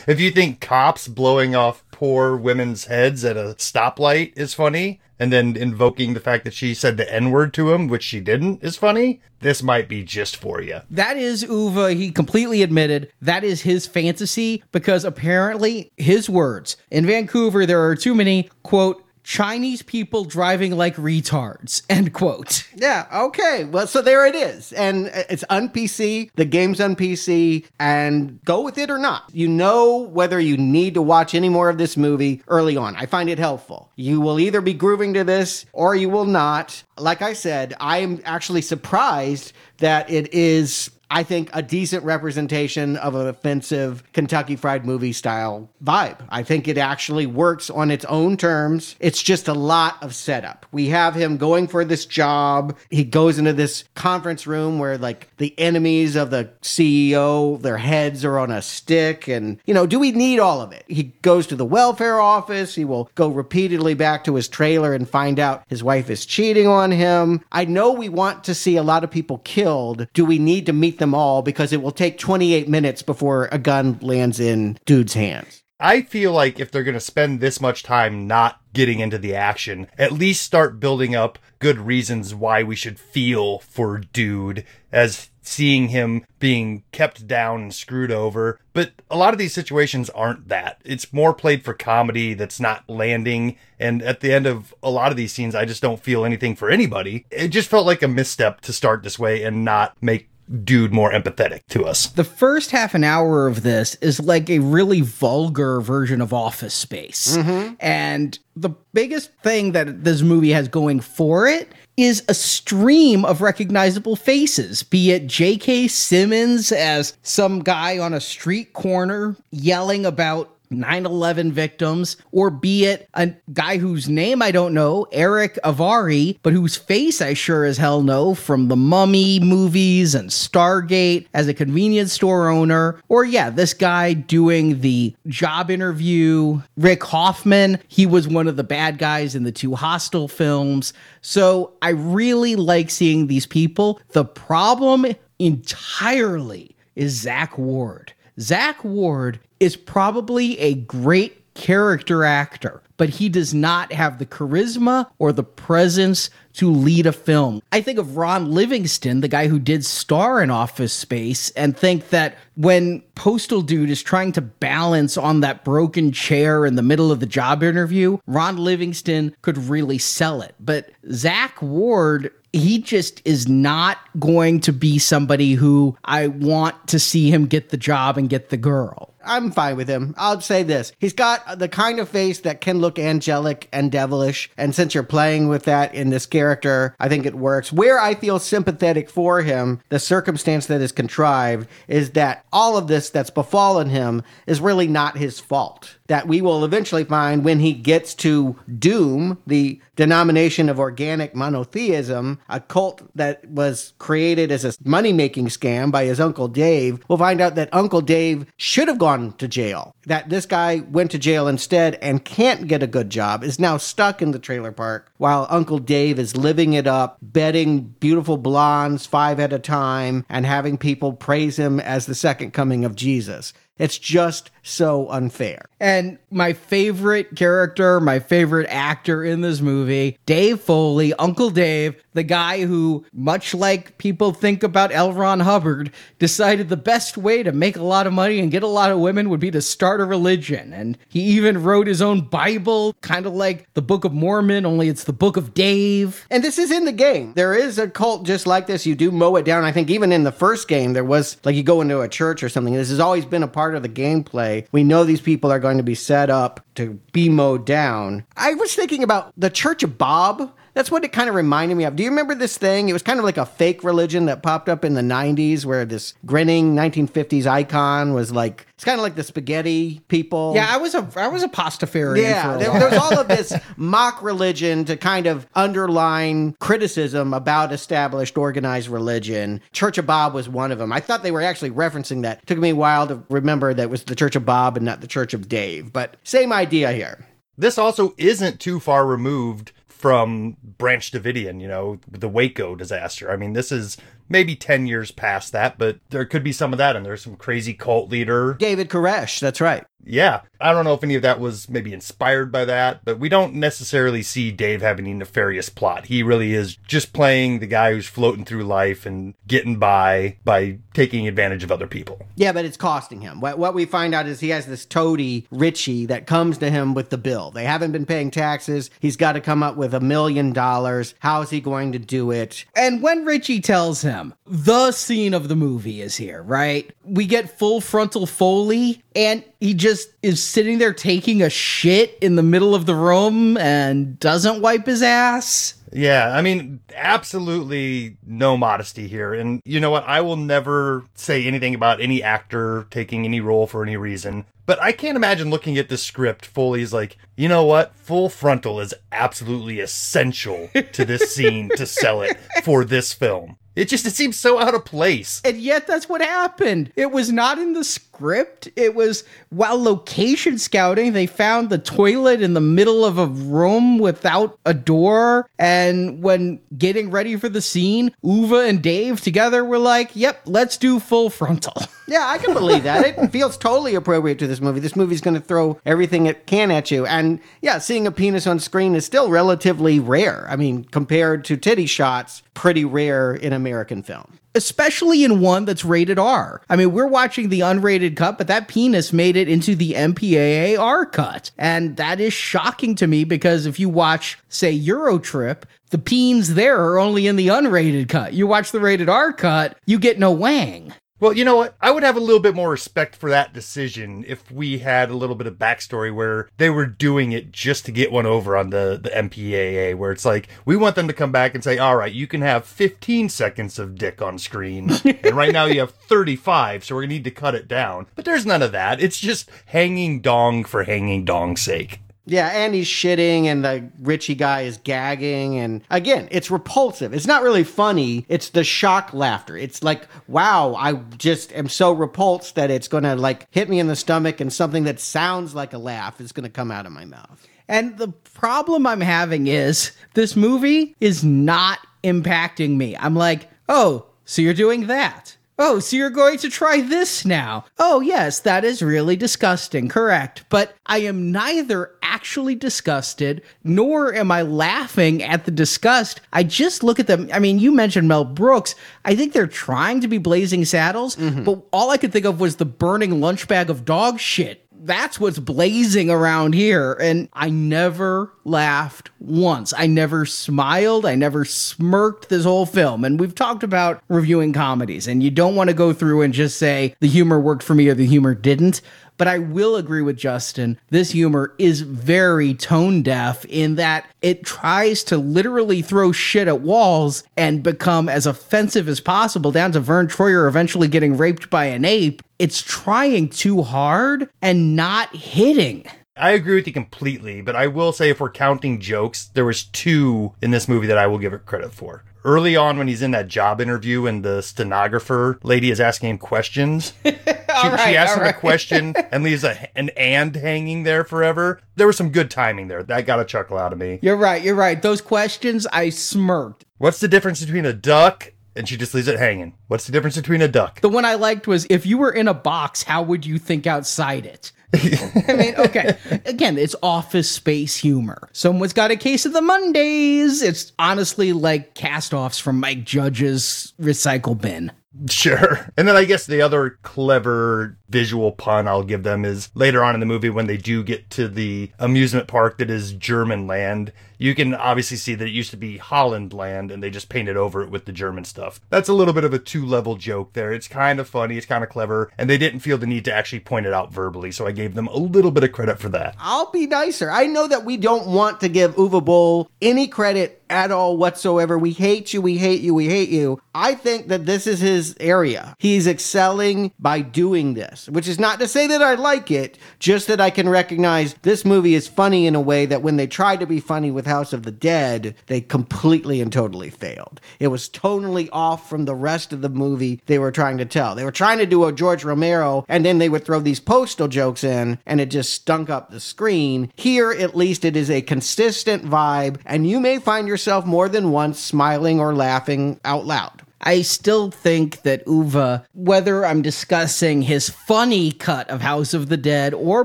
If you think cops blowing off poor women's heads at a stoplight is funny, and then invoking the fact that she said the N word to him, which she didn't, is funny, this might be just for you. That is Uwe. He completely admitted that is his fantasy because apparently his words in Vancouver, there are too many, quote, Chinese people driving like retards, end quote. Yeah, okay. Well, so there it is. And it's on PC. The game's on PC. And go with it or not. You know whether you need to watch any more of this movie early on. I find it helpful. You will either be grooving to this or you will not. Like I said, I am actually surprised that it is. I think a decent representation of an offensive Kentucky Fried Movie style vibe. I think it actually works on its own terms. It's just a lot of setup. We have him going for this job. He goes into this conference room where like the enemies of the CEO, their heads are on a stick and you know, do we need all of it? He goes to the welfare office. He will go repeatedly back to his trailer and find out his wife is cheating on him. I know we want to see a lot of people killed. Do we need to meet them all because it will take 28 minutes before a gun lands in dude's hands? I feel like if they're going to spend this much time not getting into the action, at least start building up good reasons why we should feel for Dude as seeing him being kept down and screwed over. But a lot of these situations aren't that. It's more played for comedy that's not landing. And at the end of a lot of these scenes, I just don't feel anything for anybody. It just felt like a misstep to start this way and not make dude more empathetic to us. The first half an hour of this is like a really vulgar version of Office Space. Mm-hmm. And the biggest thing that this movie has going for it is a stream of recognizable faces, be it J.K. Simmons as some guy on a street corner yelling about 9 11 victims, or be it a guy whose name I don't know, Erick Avari, but whose face I sure as hell know from the Mummy movies and Stargate as a convenience store owner, or yeah, this guy doing the job interview, Rick Hoffman. He was one of the bad guys in the two Hostel films. So I really like seeing these people. The problem entirely is Zack Ward. Zack Ward is probably a great character actor, but he does not have the charisma or the presence to lead a film. I think of Ron Livingston, the guy who did star in Office Space, and think that when Postal Dude is trying to balance on that broken chair in the middle of the job interview, Ron Livingston could really sell it. But Zack Ward he just is not going to be somebody who I want to see him get the job and get the girl. I'm fine with him. I'll say this. He's got the kind of face that can look angelic and devilish. And since you're playing with that in this character, I think it works. Where I feel sympathetic for him, the circumstance that is contrived, is that all of this that's befallen him is really not his fault. That we will eventually find when he gets to Doom, the denomination of organic monotheism, a cult that was created as a money making scam by his Uncle Dave, we'll find out that Uncle Dave should have gone to jail. That this guy went to jail instead and can't get a good job, is now stuck in the trailer park while Uncle Dave is living it up, betting beautiful blondes five at a time and having people praise him as the second coming of Jesus. It's just so unfair. And my favorite character, my favorite actor in this movie, Dave Foley, Uncle Dave, the guy who, much like people think about L. Ron Hubbard, decided the best way to make a lot of money and get a lot of women would be to start a religion. And he even wrote his own Bible, kind of like the Book of Mormon, only it's the Book of Dave. And this is in the game. There is a cult just like this. You do mow it down. I think even in the first game, there was like you go into a church or something. This has always been a part of the gameplay. We know these people are going to be set up to be mowed down. I was thinking about the Church of Bob. That's what it kind of reminded me of. Do you remember this thing? It was kind of like a fake religion that popped up in the 90s where this grinning 1950s icon was like, it's kind of like the spaghetti people. Yeah, I was a I was a pastafarian. Yeah, for a there, while. there's all of *laughs* this mock religion to kind of underline criticism about established organized religion. Church of Bob was one of them. I thought they were actually referencing that. It took me a while to remember that it was the Church of Bob and not the Church of Dave, but same idea here. This also isn't too far removed from Branch Davidian, you know, the Waco disaster. I mean, this is maybe 10 years past that, but there could be some of that, and there's some crazy cult leader. David Koresh, that's right. Yeah. I don't know if any of that was maybe inspired by that, but we don't necessarily see Dave having any nefarious plot. He really is just playing the guy who's floating through life and getting by by taking advantage of other people. Yeah, but it's costing him. What, what we find out is he has this toady, Richie, that comes to him with the bill. They haven't been paying taxes. He's got to come up with a million dollars. How is he going to do it? And when Richie tells him, the scene of the movie is here, right? We get full frontal Foley, and he just is sitting there taking a shit in the middle of the room and doesn't wipe his ass. Yeah, I mean, absolutely no modesty here. And you know what? I will never say anything about any actor taking any role for any reason. But I can't imagine looking at this script, Foley's like, you know what? Full frontal is absolutely essential to this scene to sell it for this film. It just it seems so out of place. And yet that's what happened. It was not in the script. It was while location scouting, they found the toilet in the middle of a room without a door. And when getting ready for the scene, Uwe and Dave together were like, yep, let's do full frontal. *laughs* Yeah, I can believe that. It *laughs* feels totally appropriate to this movie. This movie's going to throw everything it can at you. And yeah, seeing a penis on screen is still relatively rare. I mean, compared to titty shots, pretty rare in American film. especially in one that's rated R. I mean, we're watching the unrated cut, but that penis made it into the MPAA R cut. And that is shocking to me because if you watch, say, Eurotrip, the peens there are only in the unrated cut. You watch the rated R cut, you get no wang. Well, you know what? I would have a little bit more respect for that decision if we had a little bit of backstory where they were doing it just to get one over on the, the MPAA, where it's like, we want them to come back and say, all right, you can have 15 seconds of dick on screen. and right now you have *laughs* 35, so we're going to need to cut it down. But there's none of that. It's just hanging dong for hanging dong's sake. Yeah, and he's shitting, and the Richie guy is gagging. And again, it's repulsive. It's not really funny. It's the shock laughter. It's like, wow, I just am so repulsed that it's going to like hit me in the stomach, and something that sounds like a laugh is going to come out of my mouth. And the problem I'm having is this movie is not impacting me. I'm like, oh, so you're doing that. Oh, so you're going to try this now? Oh, yes, that is really disgusting, correct. But I am neither actually disgusted nor am I laughing at the disgust. I just look at them. I mean, you mentioned Mel Brooks. I think they're trying to be blazing saddles, mm-hmm. but all I could think of was the burning lunch bag of dog shit that's what's blazing around here. And I never laughed once. I never smiled. I never smirked this whole film. And we've talked about reviewing comedies, and you don't want to go through and just say the humor worked for me or the humor didn't. But I will agree with Justin. This humor is very tone deaf in that it tries to literally throw shit at walls and become as offensive as possible, down to Verne Troyer eventually getting raped by an ape. It's trying too hard and not hitting. I agree with you completely, but I will say if we're counting jokes, there was two in this movie that I will give it credit for. Early on when he's in that job interview and the stenographer lady is asking him questions. *laughs* she, right, she asks him a question and leaves a, an and hanging there forever. There was some good timing there. That got a chuckle out of me. You're right, you're right. Those questions, I smirked. What's the difference between a duck and she just leaves it hanging? What's the difference between a duck? The one I liked was if you were in a box, how would you think outside it? *laughs* I mean, okay. Again, it's office space humor. Someone's got a case of the Mondays. It's honestly like cast offs from Mike Judge's recycle bin. Sure. And then I guess the other clever visual pun I'll give them is later on in the movie when they do get to the amusement park that is German land. You can obviously see that it used to be Holland land and they just painted over it with the German stuff. That's a little bit of a two level joke there. It's kind of funny, it's kind of clever, and they didn't feel the need to actually point it out verbally, so I gave them a little bit of credit for that. I'll be nicer. I know that we don't want to give Uwe Boll any credit at all whatsoever. We hate you, we hate you, we hate you. I think that this is his area. He's excelling by doing this, which is not to say that I like it, just that I can recognize this movie is funny in a way that when they tried to be funny with House of the Dead, they completely and totally failed. It was tonally off from the rest of the movie they were trying to tell. They were trying to do a George Romero, and then they would throw these postal jokes in, and it just stunk up the screen. Here, at least, it is a consistent vibe, and you may find yourself more than once smiling or laughing out loud. I still think that Uwe, whether I'm discussing his funny cut of House of the Dead or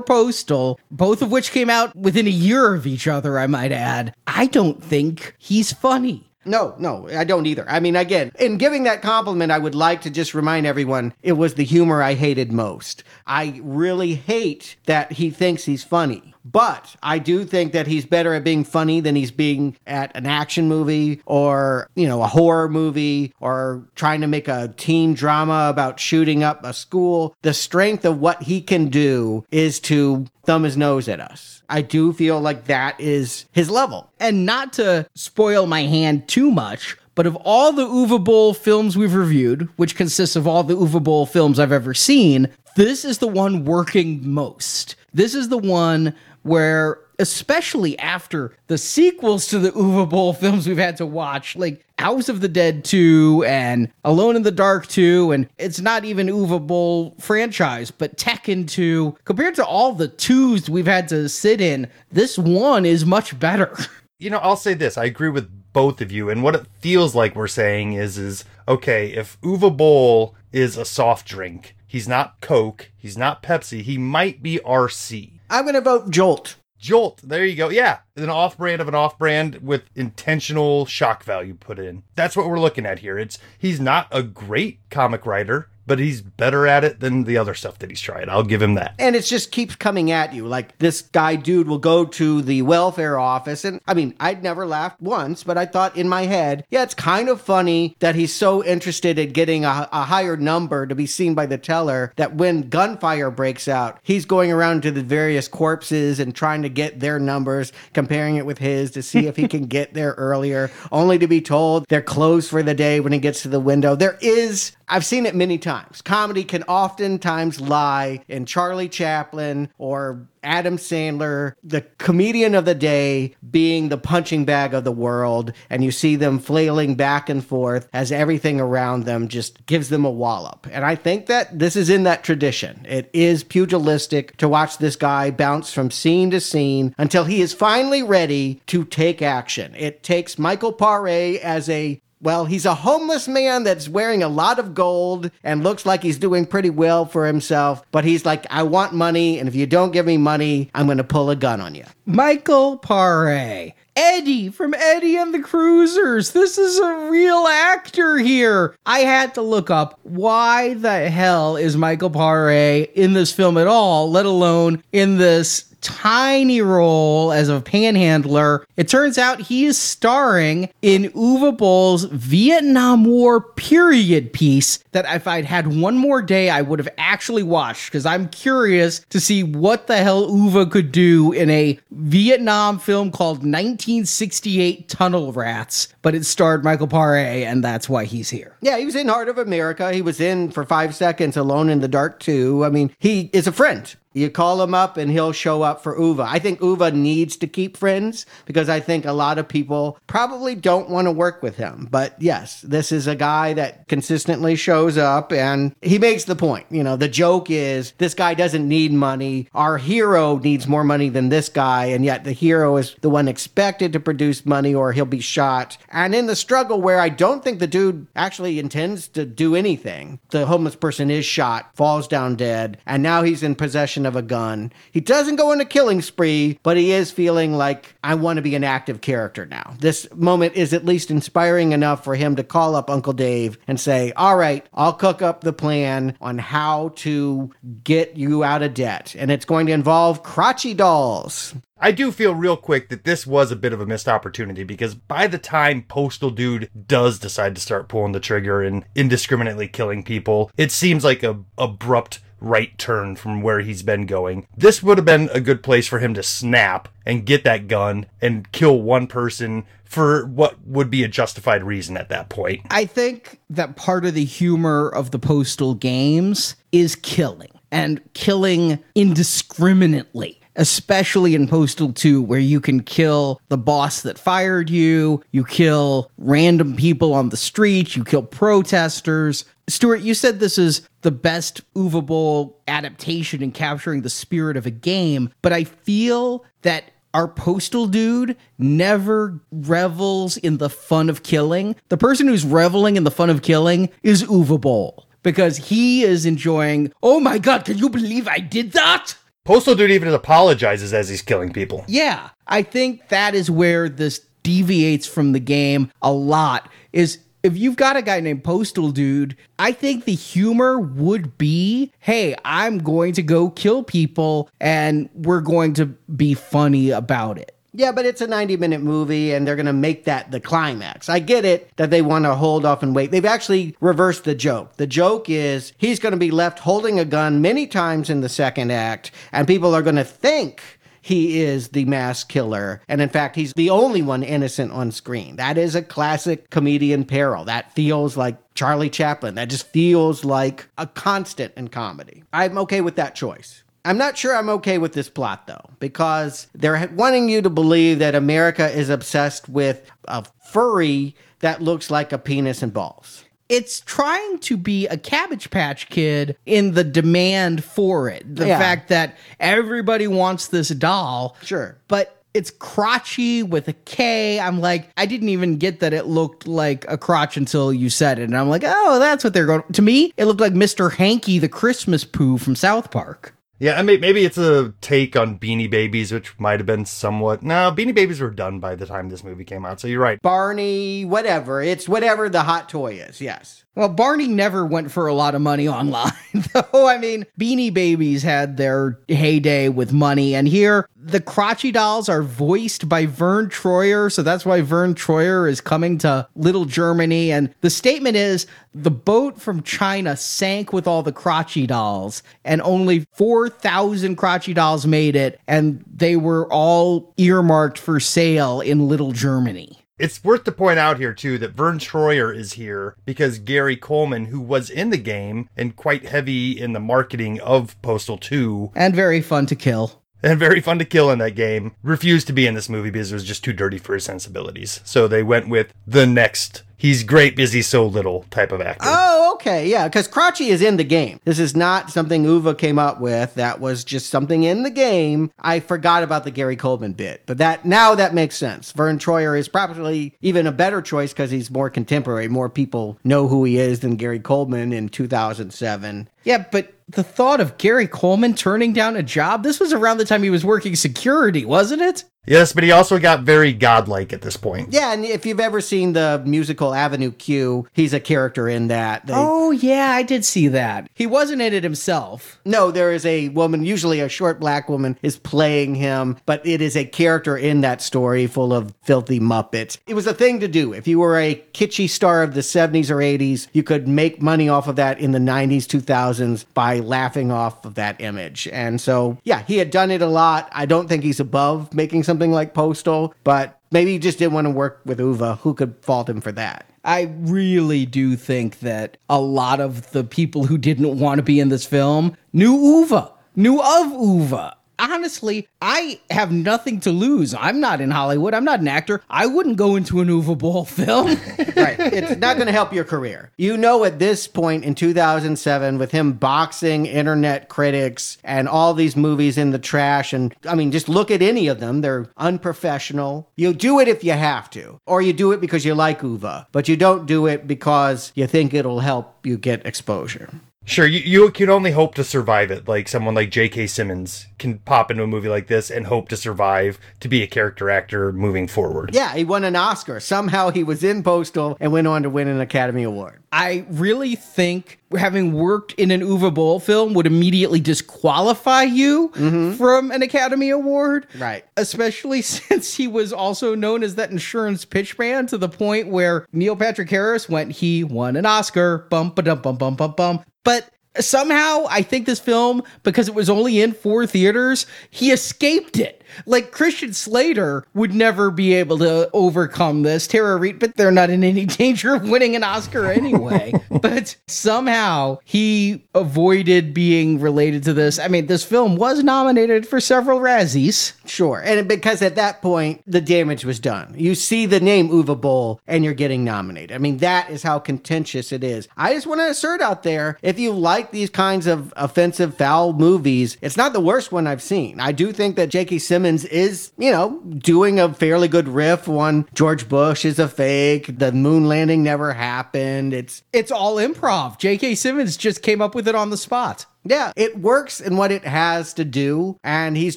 Postal, both of which came out within a year of each other, I might add, I don't think he's funny. No, no, I don't either. I mean, again, in giving that compliment, I would like to just remind everyone it was the humor I hated most. I really hate that he thinks he's funny. But I do think that he's better at being funny than he's being at an action movie or, you know, a horror movie or trying to make a teen drama about shooting up a school. The strength of what he can do is to thumb his nose at us. I do feel like that is his level. And not to spoil my hand too much, but of all the Uwe Boll films we've reviewed, which consists of all the Uwe Boll films I've ever seen, this is the one working most. This is the one where, especially after the sequels to the Uwe Boll films we've had to watch, like House of the Dead 2 and Alone in the Dark 2, and it's not even Uwe Boll franchise, but Tekken 2, compared to all the twos we've had to sit in, this one is much better. *laughs* you know, I'll say this. I agree with both of you. And what it feels like we're saying is, is okay, if Uwe Boll is a soft drink, he's not Coke, he's not Pepsi, he might be RC. I'm going to vote Jolt. Jolt. There you go. Yeah. An off brand of an off brand with intentional shock value put in. That's what we're looking at here. It's he's not a great comic writer, but he's better at it than the other stuff that he's tried. I'll give him that. And it just keeps coming at you. Like this guy dude will go to the welfare office. And I mean, I'd never laughed once, but I thought in my head, yeah, it's kind of funny that he's so interested in getting a, a higher number to be seen by the teller that when gunfire breaks out, he's going around to the various corpses and trying to get their numbers, comparing it with his to see if he can *laughs* get there earlier, only to be told they're closed for the day when he gets to the window. There is, I've seen it many times. Comedy can oftentimes lie in Charlie Chaplin or Adam Sandler, the comedian of the day, being the punching bag of the world, and you see them flailing back and forth as everything around them just gives them a wallop. And I think that this is in that tradition. It is pugilistic to watch this guy bounce from scene to scene until he is finally ready to take action. It takes Michael Paré as a well, he's a homeless man that's wearing a lot of gold and looks like he's doing pretty well for himself, but he's like, I want money, and if you don't give me money, I'm going to pull a gun on you. Michael Paré. Eddie from Eddie and the Cruisers. This is a real actor here. I had to look up why the hell is Michael Paré in this film at all, let alone in this tiny role as a panhandler. It turns out he is starring in Uwe Boll's Vietnam War period piece that if I'd had one more day, I would have actually watched because I'm curious to see what the hell Uwe could do in a Vietnam film called 1968 Tunnel Rats, but it starred Michael Paré, and that's why he's here. Yeah, he was in Heart of America. He was in for five seconds Alone in the Dark, too. I mean, he is a friend. You call him up and he'll show up for Uwe. I think Uwe needs to keep friends because I think a lot of people probably don't want to work with him. But yes, this is a guy that consistently shows up and he makes the point. You know, the joke is this guy doesn't need money. Our hero needs more money than this guy. And yet the hero is the one expected to produce money or he'll be shot. And in the struggle where I don't think the dude actually intends to do anything, the homeless person is shot, falls down dead, and now he's in possession of a gun. He doesn't go on a killing spree, but he is feeling like, I want to be an active character now. This moment is at least inspiring enough for him to call up Uncle Dave and say, All right, I'll cook up the plan on how to get you out of debt. And it's going to involve Krotchy dolls. I do feel real quick that this was a bit of a missed opportunity because by the time Postal Dude does decide to start pulling the trigger and indiscriminately killing people, it seems like a abrupt right turn from where he's been going. This would have been a good place for him to snap and get that gun and kill one person for what would be a justified reason at that point. I think that part of the humor of the postal games is killing and killing indiscriminately especially in Postal 2, where you can kill the boss that fired you, you kill random people on the street, you kill protesters. Stuart, you said this is the best Uwe Boll adaptation in capturing the spirit of a game, but I feel that our postal dude never revels in the fun of killing. The person who's reveling in the fun of killing is Uwe Boll because he is enjoying, oh my god, can you believe I did that? Postal Dude even apologizes as he's killing people. Yeah, I think that is where this deviates from the game a lot. Is if you've got a guy named Postal Dude, I think the humor would be hey, I'm going to go kill people and we're going to be funny about it. Yeah, but it's a 90 minute movie and they're going to make that the climax. I get it that they want to hold off and wait. They've actually reversed the joke. The joke is he's going to be left holding a gun many times in the second act, and people are going to think he is the mass killer. And in fact, he's the only one innocent on screen. That is a classic comedian peril. That feels like Charlie Chaplin. That just feels like a constant in comedy. I'm okay with that choice. I'm not sure I'm okay with this plot though, because they're wanting you to believe that America is obsessed with a furry that looks like a penis and balls. It's trying to be a Cabbage Patch Kid in the demand for it. The Yeah. fact that everybody wants this doll. Sure. But it's Krotchy with a K. I'm like, I didn't even get that it looked like a crotch until you said it. And I'm like, oh, that's what they're going. To me, it looked like Mr. Hanky the Christmas poo from South Park. Yeah, I mean, maybe it's a take on Beanie Babies, which might have been somewhat. No, Beanie Babies were done by the time this movie came out, so you're right. Barney, whatever. It's whatever the hot toy is. Yes. Well, Barney never went for a lot of money online, *laughs* though. I mean, Beanie Babies had their heyday with money, and here the Krotchy dolls are voiced by Verne Troyer, so that's why Verne Troyer is coming to Little Germany. And the statement is the boat from China sank with all the Krotchy dolls, and only 4,000 Krotchy dolls made it, and they were all earmarked for sale in Little Germany. It's worth to point out here, too, that Verne Troyer is here because Gary Coleman, who was in the game and quite heavy in the marketing of Postal 2, And very fun to kill. and very fun to kill in that game, refused to be in this movie because it was just too dirty for his sensibilities. So they went with the next, he's great because he's so little type of actor. Oh, okay. Yeah, because Krotchy is in the game. This is not something Uwe came up with. That was just something in the game. I forgot about the Gary Coleman bit, but that now that makes sense. Verne Troyer is probably even a better choice because he's more contemporary. More people know who he is than Gary Coleman in 2007. Yeah, but the thought of Gary Coleman turning down a job, this was around the time he was working security, wasn't it? Yes, but he also got very godlike at this point. Yeah, and if you've ever seen the musical Avenue Q, he's a character in that. They- Oh, yeah, I did see that. He wasn't in it himself. No, there is a woman, usually a short black woman, is playing him, but it is a character in that story full of filthy Muppets. It was a thing to do. If you were a kitschy star of the 70s or 80s, you could make money off of that in the 90s, 2000s by laughing off of that image. And so, yeah, he had done it a lot. I don't think he's above making something like Postal, but maybe he just didn't want to work with Uwe. Who could fault him for that? I really do think that a lot of the people who didn't want to be in this film knew Uwe, knew of Uwe. Honestly, I have nothing to lose. I'm not in Hollywood. I'm not an actor. I wouldn't go into an Uwe Boll film. *laughs* right. It's not going to help your career. You know, at this point in 2007, with him boxing internet critics and all these movies in the trash, and I mean, just look at any of them, they're unprofessional. You do it if you have to, or you do it because you like Uwe, but you don't do it because you think it'll help you get exposure. Sure, you, you can only hope to survive it. Like someone like J.K. Simmons can pop into a movie like this and hope to survive to be a character actor moving forward. Yeah, he won an Oscar. Somehow he was in Postal and went on to win an Academy Award. I really think having worked in an Uwe Boll film would immediately disqualify you mm-hmm. from an Academy Award. Right. Especially *laughs* since he was also known as that insurance pitch man to the point where Neil Patrick Harris went, he won an Oscar. Bum, ba dum, bum, bum, bum, bum. But somehow I think this film, because it was only in four theaters, he escaped it. Like Christian Slater would never be able to overcome this. Tara Reid, but they're not in any *laughs* danger of winning an Oscar anyway. *laughs* but somehow he avoided being related to this. I mean, this film was nominated for several Razzies. Sure. And because at that point, the damage was done. You see the name Uwe Boll and you're getting nominated. I mean, that is how contentious it is. I just want to assert out there if you like these kinds of offensive, foul movies, it's not the worst one I've seen. I do think that J.K. Simmons is, you know, doing a fairly good riff on George Bush is a fake, the moon landing never happened. It's It's all improv. J.K. Simmons just came up with it on the spot. Yeah, it works in what it has to do. And he's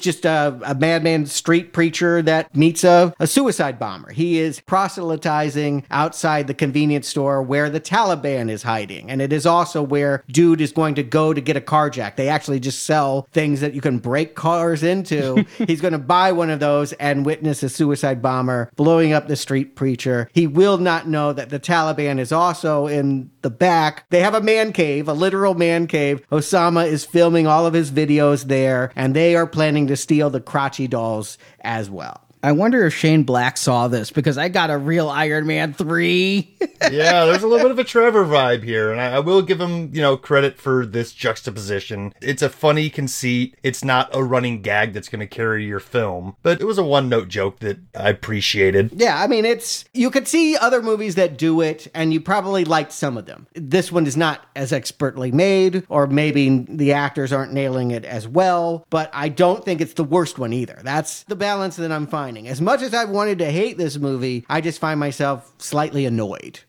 just a, a madman street preacher that meets a, a suicide bomber. He is proselytizing outside the convenience store where the Taliban is hiding. And it is also where dude is going to go to get a carjack. They actually just sell things that you can break cars into. *laughs* he's going to buy one of those and witness a suicide bomber blowing up the street preacher. He will not know that the Taliban is also in the back. They have a man cave, a literal man cave. Osama is filming all of his videos there, and they are planning to steal the Krotchy dolls as well. I wonder if Shane Black saw this because I got a real Iron Man 3. *laughs* yeah, there's a little bit of a Trevor vibe here, and I, I will give him, you know, credit for this juxtaposition. It's a funny conceit. It's not a running gag that's going to carry your film, but it was a one-note joke that I appreciated. Yeah, I mean, it's you could see other movies that do it, and you probably liked some of them. This one is not as expertly made, or maybe the actors aren't nailing it as well, but I don't think it's the worst one either. That's the balance that I'm finding. As much as I wanted to hate this movie, I just find myself slightly annoyed.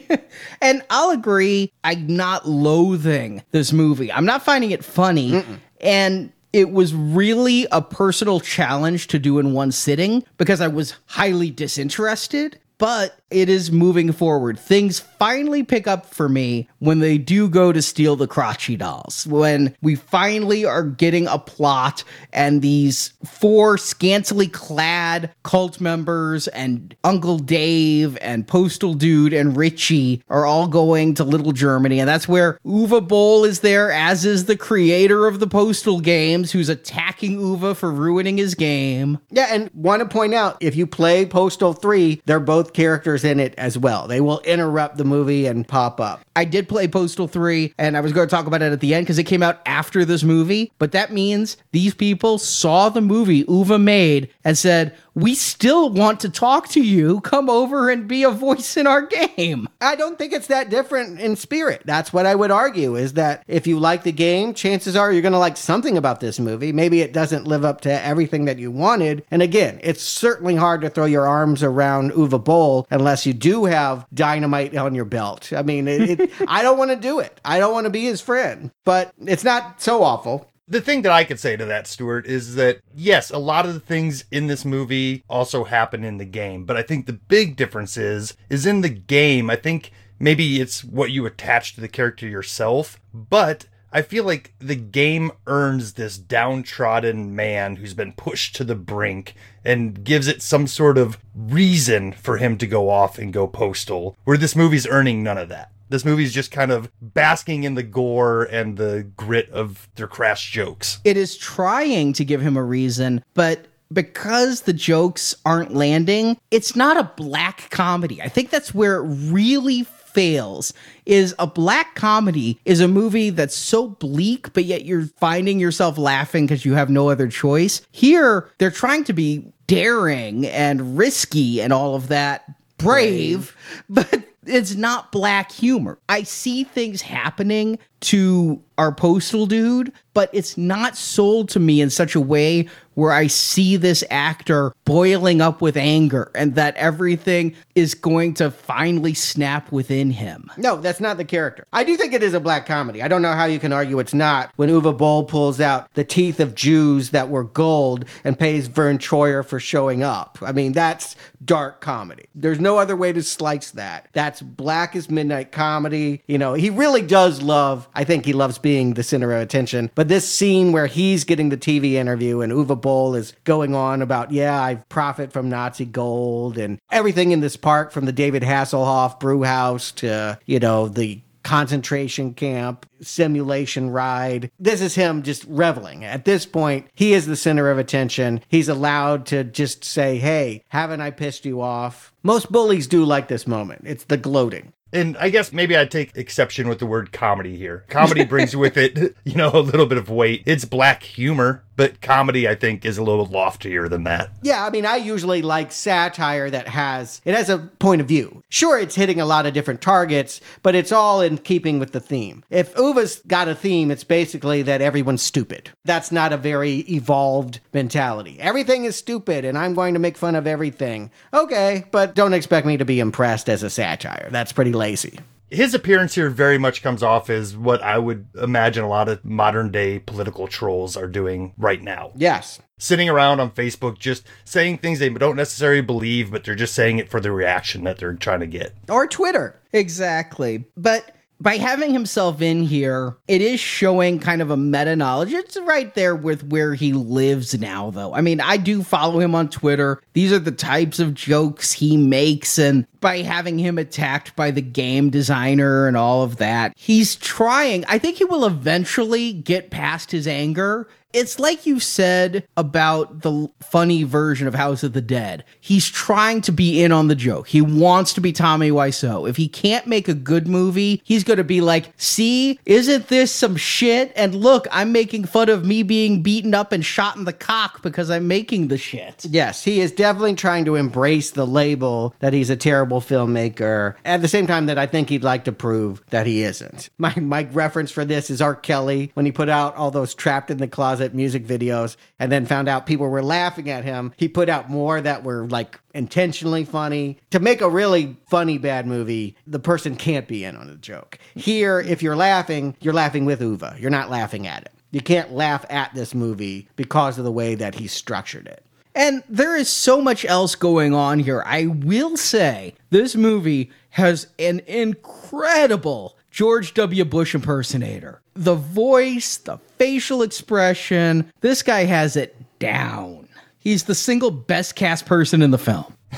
*laughs* and I'll agree, I'm not loathing this movie. I'm not finding it funny. And it was really a personal challenge to do in one sitting because I was highly disinterested. But it is moving forward. Things finally pick up for me when they do go to steal the Krotchy dolls. When we finally are getting a plot and these four scantily clad cult members and Uncle Dave and Postal Dude and Richie are all going to Little Germany. And that's where Uwe Boll is there, as is the creator of the Postal games, who's attacking Uwe for ruining his game. Yeah, and want to point out if you play Postal 3, they're both characters in it as well. They will interrupt the movie and pop up. I did play Postal 3, and I was going to talk about it at the end because it came out after this movie. But that means these people saw the movie Uwe made and said, We still want to talk to you. Come over and be a voice in our game. I don't think it's that different in spirit. That's what I would argue is that if you like the game, chances are you're going to like something about this movie. Maybe it doesn't live up to everything that you wanted. And again, it's certainly hard to throw your arms around Uwe Unless you do have dynamite on your belt. I mean, it, it, *laughs* I don't want to do it. I don't want to be his friend, but it's not so awful. The thing that I could say to that, Stuart, is that yes, a lot of the things in this movie also happen in the game, but I think the big difference is is in the game. I think maybe it's what you attach to the character yourself, but I feel like the game earns this downtrodden man who's been pushed to the brink and gives it some sort of reason for him to go off and go postal, where this movie's earning none of that. This movie's just kind of basking in the gore and the grit of their crash jokes. It is trying to give him a reason, but because the jokes aren't landing, it's not a black comedy. I think that's where it really fails. Is a black comedy is a movie that's so bleak but yet you're finding yourself laughing because you have no other choice. Here they're trying to be daring and risky and all of that brave, *laughs* but it's not black humor. I see things happening to our postal dude, but it's not sold to me in such a way where I see this actor boiling up with anger and that everything is going to finally snap within him. No, that's not the character. I do think it is a black comedy. I don't know how you can argue it's not when Uwe Boll pulls out the teeth of Jews that were gold and pays Verne Troyer for showing up. I mean, that's dark comedy. There's no other way to slice that. That's black as midnight comedy. You know, he really does love, I think he loves being the center of attention. But this scene where he's getting the TV interview and Uwe Boll is going on about, yeah, I profit from Nazi gold and everything in this park from the David Hasselhoff brew house to, you know, the concentration camp, simulation ride. This is him just reveling. At this point, he is the center of attention. He's allowed to just say, Hey, haven't I pissed you off? Most bullies do like this moment. It's the gloating. And I guess maybe I'd take exception with the word comedy here. Comedy brings with it, *laughs* you know, a little bit of weight. It's black humor, but comedy, I think, is a little loftier than that. Yeah, I mean, I usually like satire that has it has a point of view. Sure, it's hitting a lot of different targets, but it's all in keeping with the theme. If Uwe's got a theme, it's basically that everyone's stupid. That's not a very evolved mentality. Everything is stupid, and I'm going to make fun of everything. Okay, but don't expect me to be impressed as a satire. That's pretty lazy his appearance here very much comes off as what I would imagine a lot of modern day political trolls are doing right now. Yes. Sitting around on Facebook just saying things they don't necessarily believe, but they're just saying it for the reaction that they're trying to get. Or Twitter. Exactly. But by having himself in here, it is showing kind of a meta knowledge. It's right there with where he lives now, though. I mean, I do follow him on Twitter. These are the types of jokes he makes, and by having him attacked by the game designer and all of that, he's trying. I think he will eventually get past his anger it's like you said about the funny version of House of the Dead. He's trying to be in on the joke. He wants to be Tommy Wiseau. If he can't make a good movie, he's going to be like, see, isn't this some shit? And look, I'm making fun of me being beaten up and shot in the cock because I'm making the shit. Yes, he is definitely trying to embrace the label that he's a terrible filmmaker at the same time that I think he'd like to prove that he isn't. My, my reference for this is R. Kelly when he put out all those trapped in the closet music videos and then found out people were laughing at him. He put out more that were like intentionally funny. To make a really funny bad movie, the person can't be in on the joke. Here, if you're laughing, you're laughing with Uwe. You're not laughing at it. You can't laugh at this movie because of the way that he structured it. And there is so much else going on here. I will say this movie has an incredible George W. Bush impersonator. The voice, the facial expression, this guy has it down. He's the single best cast person in the film. *laughs*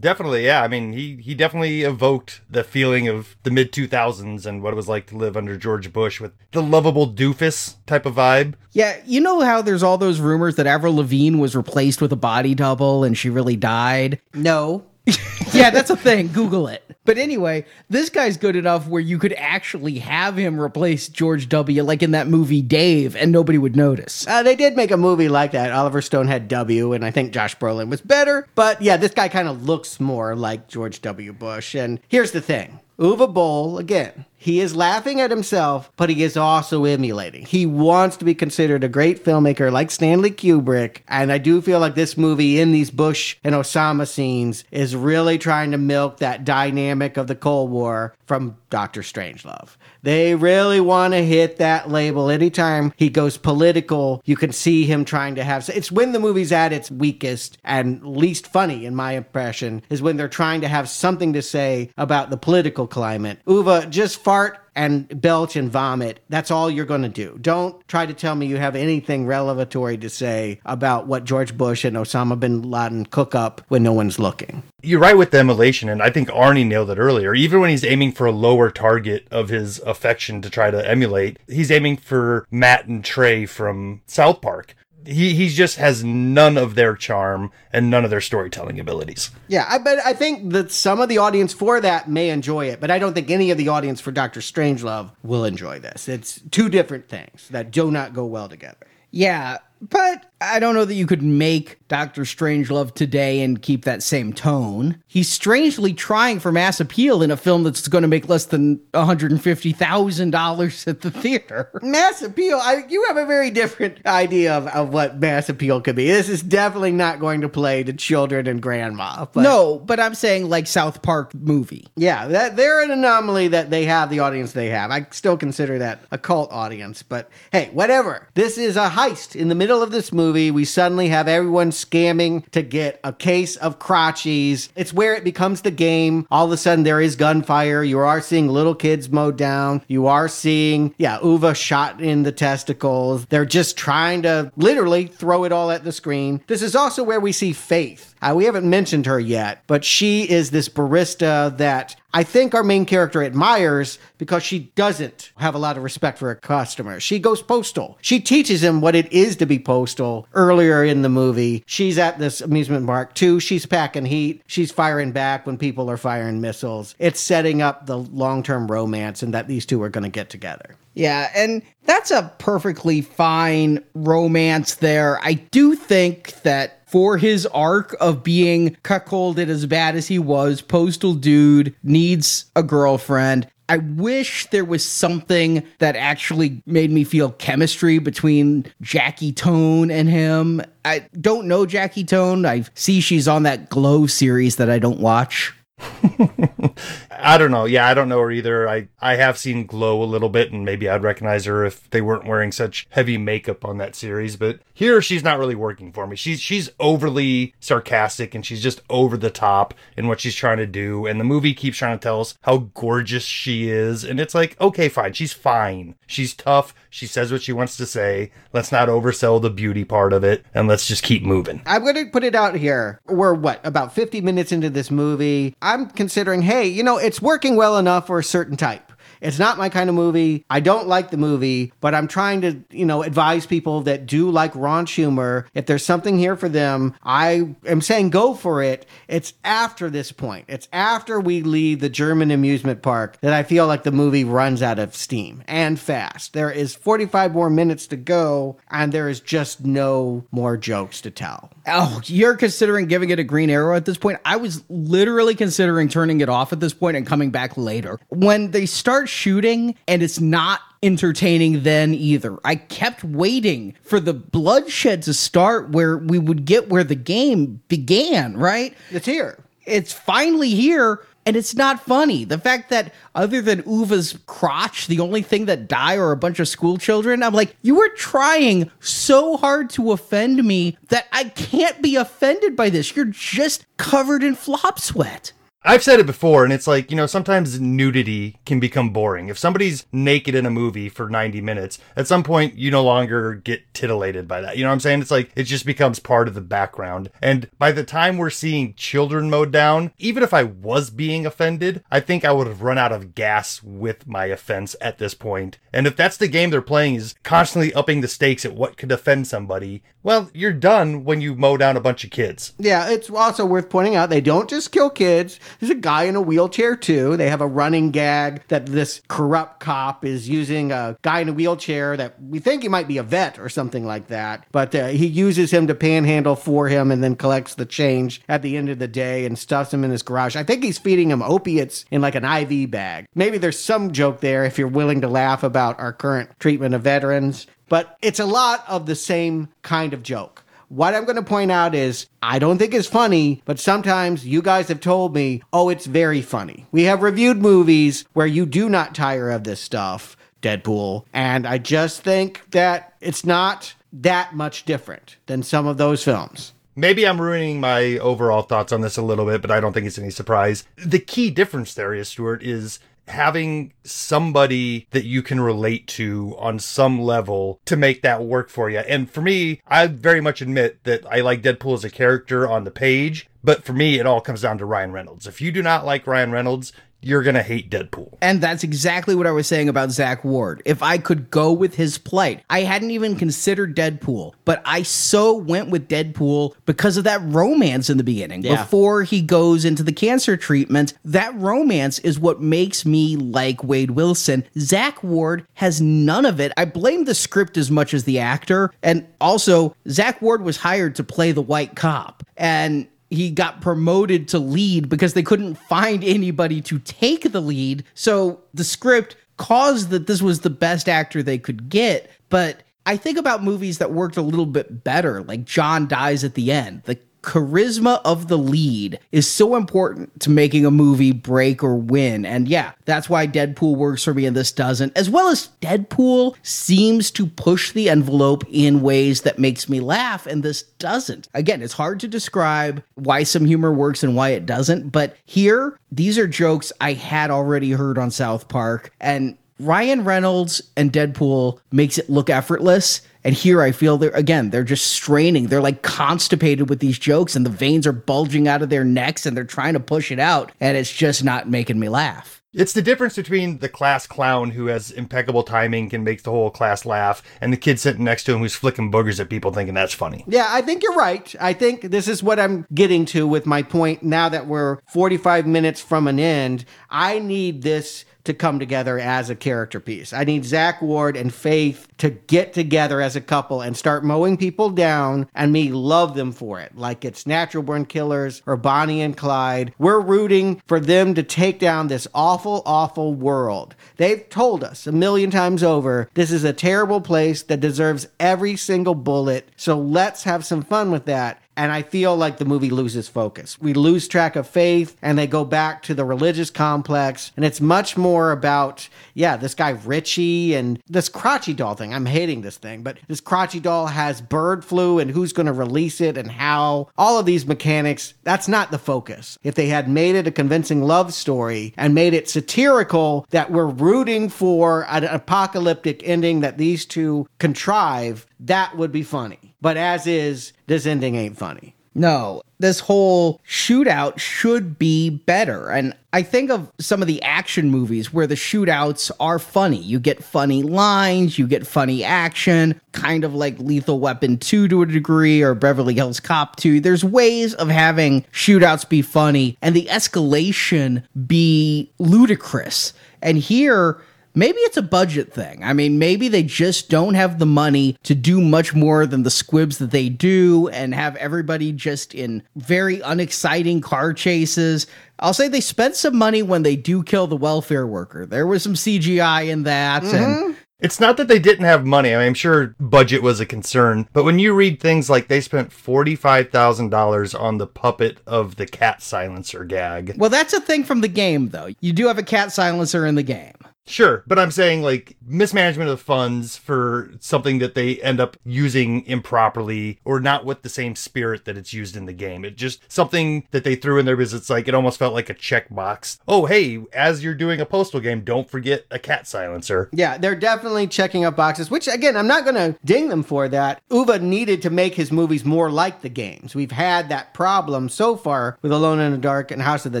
Definitely, yeah. I mean, he he definitely evoked the feeling of the mid 2000s and what it was like to live under George Bush with the lovable doofus type of vibe. Yeah, you know how there's all those rumors that Avril Lavigne was replaced with a body double and she really died? No. *laughs* yeah, that's a thing. Google it. But anyway, this guy's good enough where you could actually have him replace George W. like in that movie Dave and nobody would notice. Uh, they did make a movie like that. Oliver Stone had W, and I think Josh Brolin was better. But yeah, this guy kind of looks more like George W. Bush. And here's the thing Uwe Boll, again, he is laughing at himself, but he is also emulating. He wants to be considered a great filmmaker like Stanley Kubrick. And I do feel like this movie, in these Bush and Osama scenes, is really trying to milk that dynamic of the Cold War from Doctor Strangelove. They really want to hit that label. Anytime he goes political, you can see him trying to have. It's when the movie's at its weakest and least funny, in my impression, is when they're trying to have something to say about the political climate. Uwe, just fart and belch and vomit. That's all you're going to do. Don't try to tell me you have anything revelatory to say about what George Bush and Osama bin Laden cook up when no one's looking. You're right with the emulation, and I think Arnie nailed it earlier. Even when he's aiming for a lower target of his affection to try to emulate, he's aiming for Matt and Trey from South Park he he just has none of their charm and none of their storytelling abilities. Yeah, I bet I think that some of the audience for that may enjoy it, but I don't think any of the audience for Doctor Strangelove will enjoy this. It's two different things that do not go well together. Yeah, but I don't know that you could make Doctor Strangelove today and keep that same tone. He's strangely trying for mass appeal in a film that's going to make less than $150,000 at the theater. Mass appeal? I, you have a very different idea of, of what mass appeal could be. This is definitely not going to play to children and grandma. But no, but I'm saying like South Park movie. Yeah, that, they're an anomaly that they have the audience they have. I still consider that a cult audience, but hey, whatever. This is a heist in the middle of this movie movie, we suddenly have everyone scamming to get a case of Krotchies. It's where it becomes the game. All of a sudden, there is gunfire. You are seeing little kids mowed down. You are seeing, yeah, Uwe shot in the testicles. They're just trying to literally throw it all at the screen. This is also where we see Faith. Uh, we haven't mentioned her yet, but she is this barista that I think our main character admires because she doesn't have a lot of respect for her customers. She goes postal. She teaches him what it is to be postal earlier in the movie. She's at this amusement park too. She's packing heat. She's firing back when people are firing missiles. It's setting up the long term romance and that these two are going to get together. Yeah, and that's a perfectly fine romance there. I do think that for his arc of being cuckolded as bad as he was, Postal Dude needs a girlfriend. I wish there was something that actually made me feel chemistry between Jackie Tohn and him. I don't know Jackie Tohn. I see she's on that Glow series that I don't watch. *laughs* I don't know. Yeah, I don't know her either. I, I have seen Glow a little bit, and maybe I'd recognize her if they weren't wearing such heavy makeup on that series. But here, she's not really working for me. She's she's overly sarcastic, and she's just over the top in what she's trying to do. And the movie keeps trying to tell us how gorgeous she is, and it's like, okay, fine, she's fine. She's tough. She says what she wants to say. Let's not oversell the beauty part of it, and let's just keep moving. I'm to put it out here. We're what about 50 minutes into this movie? I'm considering, hey, you know, it's working well enough for a certain type. It's not my kind of movie. I don't like the movie, but I'm trying to, you know, advise people that do like raunch humor. If there's something here for them, I am saying go for it. It's after this point. It's after we leave the German amusement park that I feel like the movie runs out of steam and fast. There is 45 more minutes to go, and there is just no more jokes to tell. Oh, you're considering giving it a green arrow at this point? I was literally considering turning it off at this point and coming back later. When they start shooting and it's not entertaining then either. I kept waiting for the bloodshed to start where we would get where the game began, right? It's here. It's finally here, and it's not funny. The fact that other than Uwe's crotch, the only thing that die are a bunch of school children, I'm like, you were trying so hard to offend me that I can't be offended by this. You're just covered in flop sweat. I've said it before, and it's like, you know, sometimes nudity can become boring. If somebody's naked in a movie for 90 minutes, at some point you no longer get titillated by that. You know what I'm saying? It's like, it just becomes part of the background. And by the time we're seeing children mowed down, even if I was being offended, I think I would have run out of gas with my offense at this point. And if that's the game they're playing is constantly upping the stakes at what could offend somebody, well, you're done when you mow down a bunch of kids. Yeah, it's also worth pointing out they don't just kill kids. There's a guy in a wheelchair too. They have a running gag that this corrupt cop is using a guy in a wheelchair that we think he might be a vet or something like that. But uh, he uses him to panhandle for him and then collects the change at the end of the day and stuffs him in his garage. I think he's feeding him opiates in like an IV bag. Maybe there's some joke there if you're willing to laugh about our current treatment of veterans. But it's a lot of the same kind of joke. What I'm going to point out is I don't think it's funny, but sometimes you guys have told me, oh, it's very funny. We have reviewed movies where you do not tire of this stuff, Deadpool, and I just think that it's not that much different than some of those films. Maybe I'm ruining my overall thoughts on this a little bit, but I don't think it's any surprise. The key difference there is, Stuart, is having somebody that you can relate to on some level to make that work for you. And for me, I very much admit that I like Deadpool as a character on the page, but for me, it all comes down to Ryan Reynolds. If you do not like Ryan Reynolds, you're going to hate Deadpool. And that's exactly what I was saying about Zack Ward. If I could go with his plight, I hadn't even considered Deadpool, but I so went with Deadpool because of that romance in the beginning. Yeah. Before he goes into the cancer treatment, that romance is what makes me like Wade Wilson. Zack Ward has none of it. I blame the script as much as the actor. And also, Zack Ward was hired to play the white cop. And he got promoted to lead because they couldn't find anybody to take the lead. So the script caused that this was the best actor they could get. But I think about movies that worked a little bit better, like John Dies at the End. The charisma of the lead is so important to making a movie break or win. And yeah, that's why Deadpool works for me and this doesn't. As well as Deadpool seems to push the envelope in ways that makes me laugh and this doesn't. Again, it's hard to describe why some humor works and why it doesn't, but here these are jokes I had already heard on South Park and Ryan Reynolds and Deadpool makes it look effortless. And here I feel they're again, they're just straining. They're like constipated with these jokes and the veins are bulging out of their necks and they're trying to push it out. And it's just not making me laugh. It's the difference between the class clown who has impeccable timing, can make the whole class laugh, and the kid sitting next to him who's flicking boogers at people thinking that's funny. Yeah, I think you're right. I think this is what I'm getting to with my point now that we're 45 minutes from an end. I need this to come together as a character piece. I need Zack Ward and Faith to get together as a couple and start mowing people down and me love them for it. Like it's Natural Born Killers or Bonnie and Clyde. We're rooting for them to take down this awful, awful awful world. They've told us a million times over this is a terrible place that deserves every single bullet. So let's have some fun with that. And I feel like the movie loses focus. We lose track of faith and they go back to the religious complex. And it's much more about, yeah, this guy Richie and this Krotchy doll thing. I'm hating this thing, but this Krotchy doll has bird flu and who's going to release it and how. All of these mechanics, that's not the focus. If they had made it a convincing love story and made it satirical, that we're rooting for an apocalyptic ending that these two contrive, that would be funny. But as is, this ending ain't funny. No, this whole shootout should be better. And I think of some of the action movies where the shootouts are funny. You get funny lines, you get funny action, kind of like Lethal Weapon 2 to a degree or Beverly Hills Cop 2. There's ways of having shootouts be funny and the escalation be ludicrous. And here, Maybe it's a budget thing. I mean, maybe they just don't have the money to do much more than the squibs that they do and have everybody just in very unexciting car chases. I'll say they spent some money when they do kill the welfare worker. There was some CGI in that and mm-hmm. It's not that they didn't have money. I mean, I'm sure budget was a concern, but when you read things like they spent $45,000 on the puppet of the cat silencer gag. Well, that's a thing from the game, though. You do have a cat silencer in the game. Sure, but I'm saying like mismanagement of funds for something that they end up using improperly or not with the same spirit that it's used in the game. It just something that they threw in there because it's like it almost felt like a checkbox. Oh, hey, as you're doing a postal game, don't forget a cat silencer. Yeah, they're definitely checking up boxes, which again, I'm not going to ding them for that. Uwe needed to make his movies more like the games. We've had that problem so far with Alone in the Dark and House of the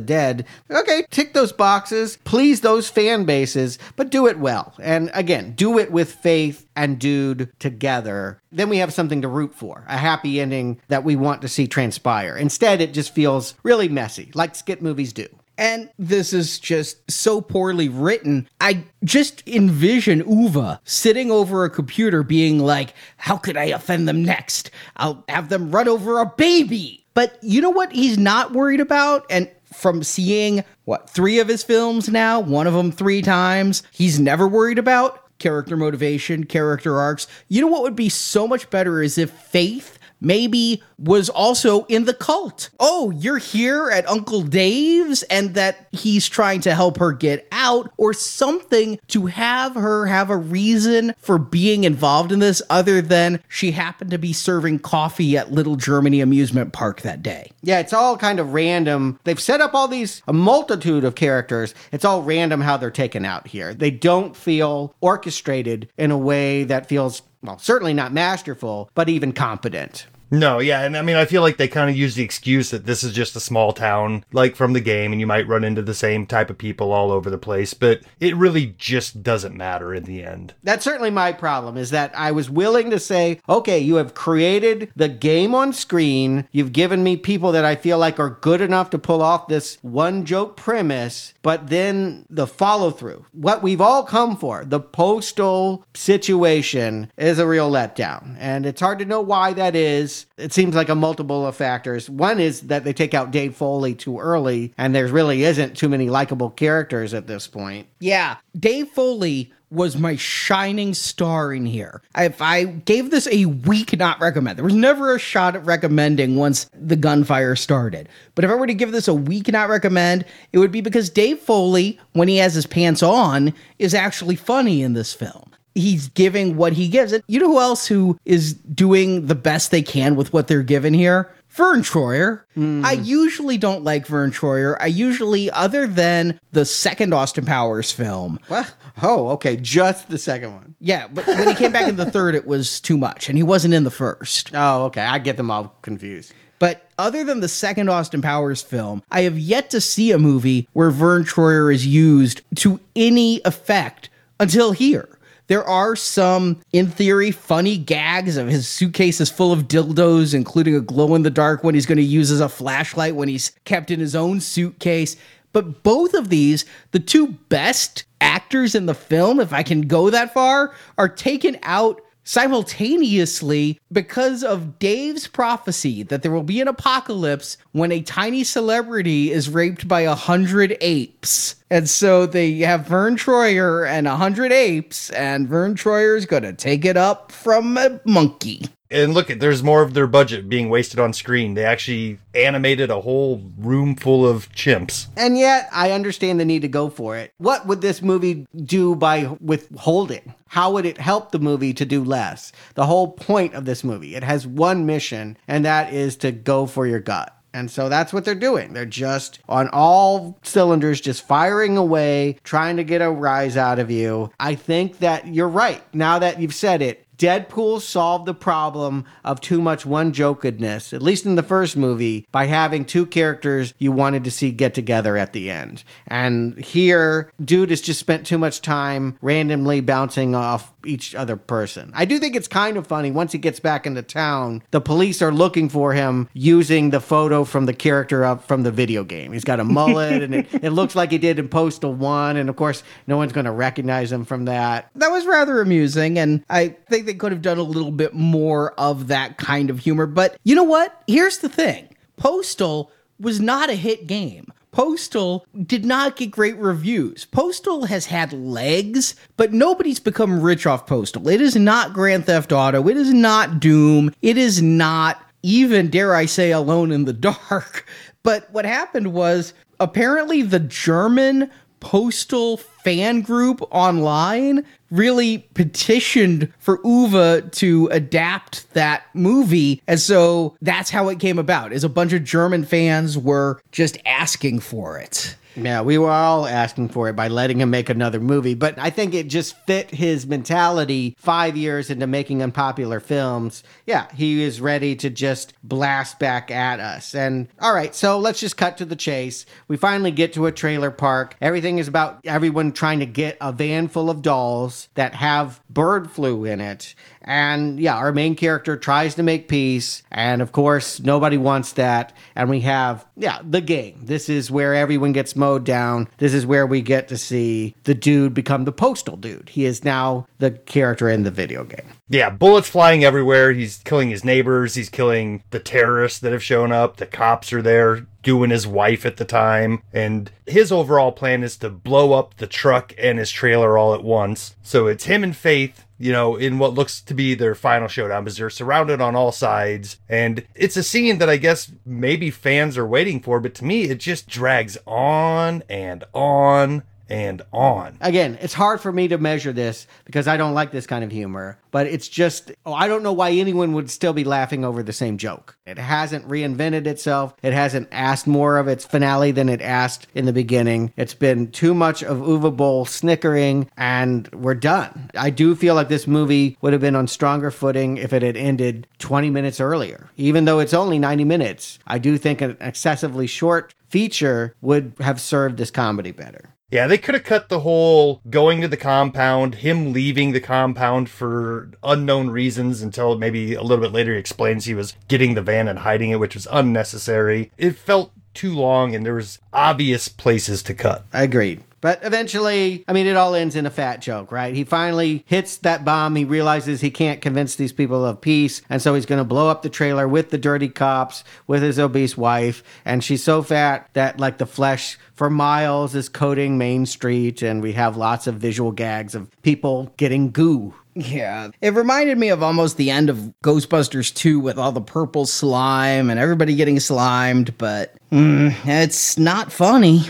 Dead. Okay, tick those boxes, please those fan bases, but do it well. And again, do it with faith and dude together. Then we have something to root for, a happy ending that we want to see transpire. Instead, it just feels really messy, like skit movies do. And this is just so poorly written. I just envision Uwe sitting over a computer being like, How could I offend them next? I'll have them run over a baby. But you know what he's not worried about? And from seeing what three of his films now, one of them three times, he's never worried about character motivation, character arcs. You know what would be so much better is if Faith maybe was also in the cult. Oh, you're here at Uncle Dave's and that he's trying to help her get out or something to have her have a reason for being involved in this other than she happened to be serving coffee at Little Germany amusement park that day. Yeah, it's all kind of random. They've set up all these, a multitude of characters. It's all random how they're taken out here. They don't feel orchestrated in a way that feels, well, certainly not masterful, but even competent. No, yeah, and I mean, I feel like they kind of use the excuse that this is just a small town, like from the game, and you might run into the same type of people all over the place, but it really just doesn't matter in the end. That's certainly my problem, is that I was willing to say, okay, you have created the game on screen, you've given me people that I feel like are good enough to pull off this one joke premise, but then the follow through, what we've all come for, the postal situation, is a real letdown. And it's hard to know why that is. It seems like a multiple of factors. One is that they take out Dave Foley too early, and there really isn't too many likable characters at this point. Yeah, Dave Foley was my shining star in here. If I gave this a week not recommend, there was never a shot at recommending once the gunfire started. But if I were to give this a week not recommend, it would be because Dave Foley, when he has his pants on, is actually funny in this film he's giving what he gives. And you know who else who is doing the best they can with what they're given here? Verne Troyer. Hmm. I usually don't like Verne Troyer. I usually, other than the second Austin Powers film. What? Oh, okay. Just the second one. Yeah, but when he came back in the *laughs* third, it was too much, and he wasn't in the first. Oh, okay. I get them all confused. But other than the second Austin Powers film, I have yet to see a movie where Verne Troyer is used to any effect until here. There are some, in theory, funny gags of his suitcase is full of dildos, including a glow in the dark one he's going to use as a flashlight when he's kept in his own suitcase. But both of these, the two best actors in the film, if I can go that far, are taken out simultaneously because of Dave's prophecy that there will be an apocalypse when a tiny celebrity is raped by a hundred apes. And so they have Verne Troyer and a hundred apes, and Verne Troyer is going to take it up from a monkey. And look, there's more of their budget being wasted on screen. They actually animated a whole room full of chimps. And yet, I understand the need to go for it. What would this movie do by withholding? How would it help the movie to do less? The whole point of this movie, it has one mission, and that is to go for your gut. And so that's what they're doing. They're just on all cylinders, just firing away, trying to get a rise out of you. I think that you're right. Now that you've said it, Deadpool solved the problem of too much one jokedness, at least in the first movie, by having two characters you wanted to see get together at the end. And here, dude has just spent too much time randomly bouncing off each other person. I do think it's kind of funny once he gets back into town, the police are looking for him using the photo from the character up from the video game. He's got a mullet and it, it looks like he did in Postal 1. And of course, no one's going to recognize him from that. That was rather amusing, and I think they could have done a little bit more of that kind of humor. But you know what? Here's the thing Postal was not a hit game. Postal did not get great reviews. Postal has had legs, but nobody's become rich off Postal. It is not Grand Theft Auto. It is not Doom. It is not even, dare I say, Alone in the *laughs* Dark. But what happened was apparently the German postal fan group online really petitioned for Uwe to adapt that movie. And so that's how it came about. Is a bunch of German fans were just asking for it. Yeah, we were all asking for it by letting him make another movie, but I think it just fit his mentality five years into making unpopular films. Yeah, he is ready to just blast back at us. And all right, so let's just cut to the chase. We finally get to a trailer park. Everything is about everyone trying to get a van full of dolls that have bird flu in it. And yeah, our main character tries to make peace. And of course, nobody wants that. And we have, yeah, the game. This is where everyone gets mowed down. This is where we get to see the dude become the postal dude. He is now the character in the video game. Yeah, bullets flying everywhere. He's killing his neighbors. He's killing the terrorists that have shown up. The cops are there doing his wife at the time. And his overall plan is to blow up the truck and his trailer all at once. So it's him and Faith you know, in what looks to be their final showdown because they're surrounded on all sides. And it's a scene that I guess maybe fans are waiting for, but to me, it just drags on and on and on. Again, it's hard for me to measure this because I don't like this kind of humor, but it's just, oh, I don't know why anyone would still be laughing over the same joke. It hasn't reinvented itself. It hasn't asked more of its finale than it asked in the beginning. It's been too much of Uwe Boll snickering, and we're done. I do feel like this movie would have been on stronger footing if it had ended 20 minutes earlier. Even though it's only 90 minutes, I do think an excessively short feature would have served this comedy better. Yeah, they could have cut the whole going to the compound, him leaving the compound for unknown reasons until maybe a little bit later he explains he was getting the van and hiding it, which was unnecessary. It felt too long and there was obvious places to cut. I agreed. But eventually, I mean, it all ends in a fat joke, right? He finally hits that bomb. He realizes he can't convince these people of peace. And so he's going to blow up the trailer with the dirty cops, with his obese wife. And she's so fat that, like, the flesh for miles is coating Main Street. And we have lots of visual gags of people getting goo yeah. It reminded me of almost the end of Ghostbusters 2 with all the purple slime and everybody getting slimed, but mm, it's not funny.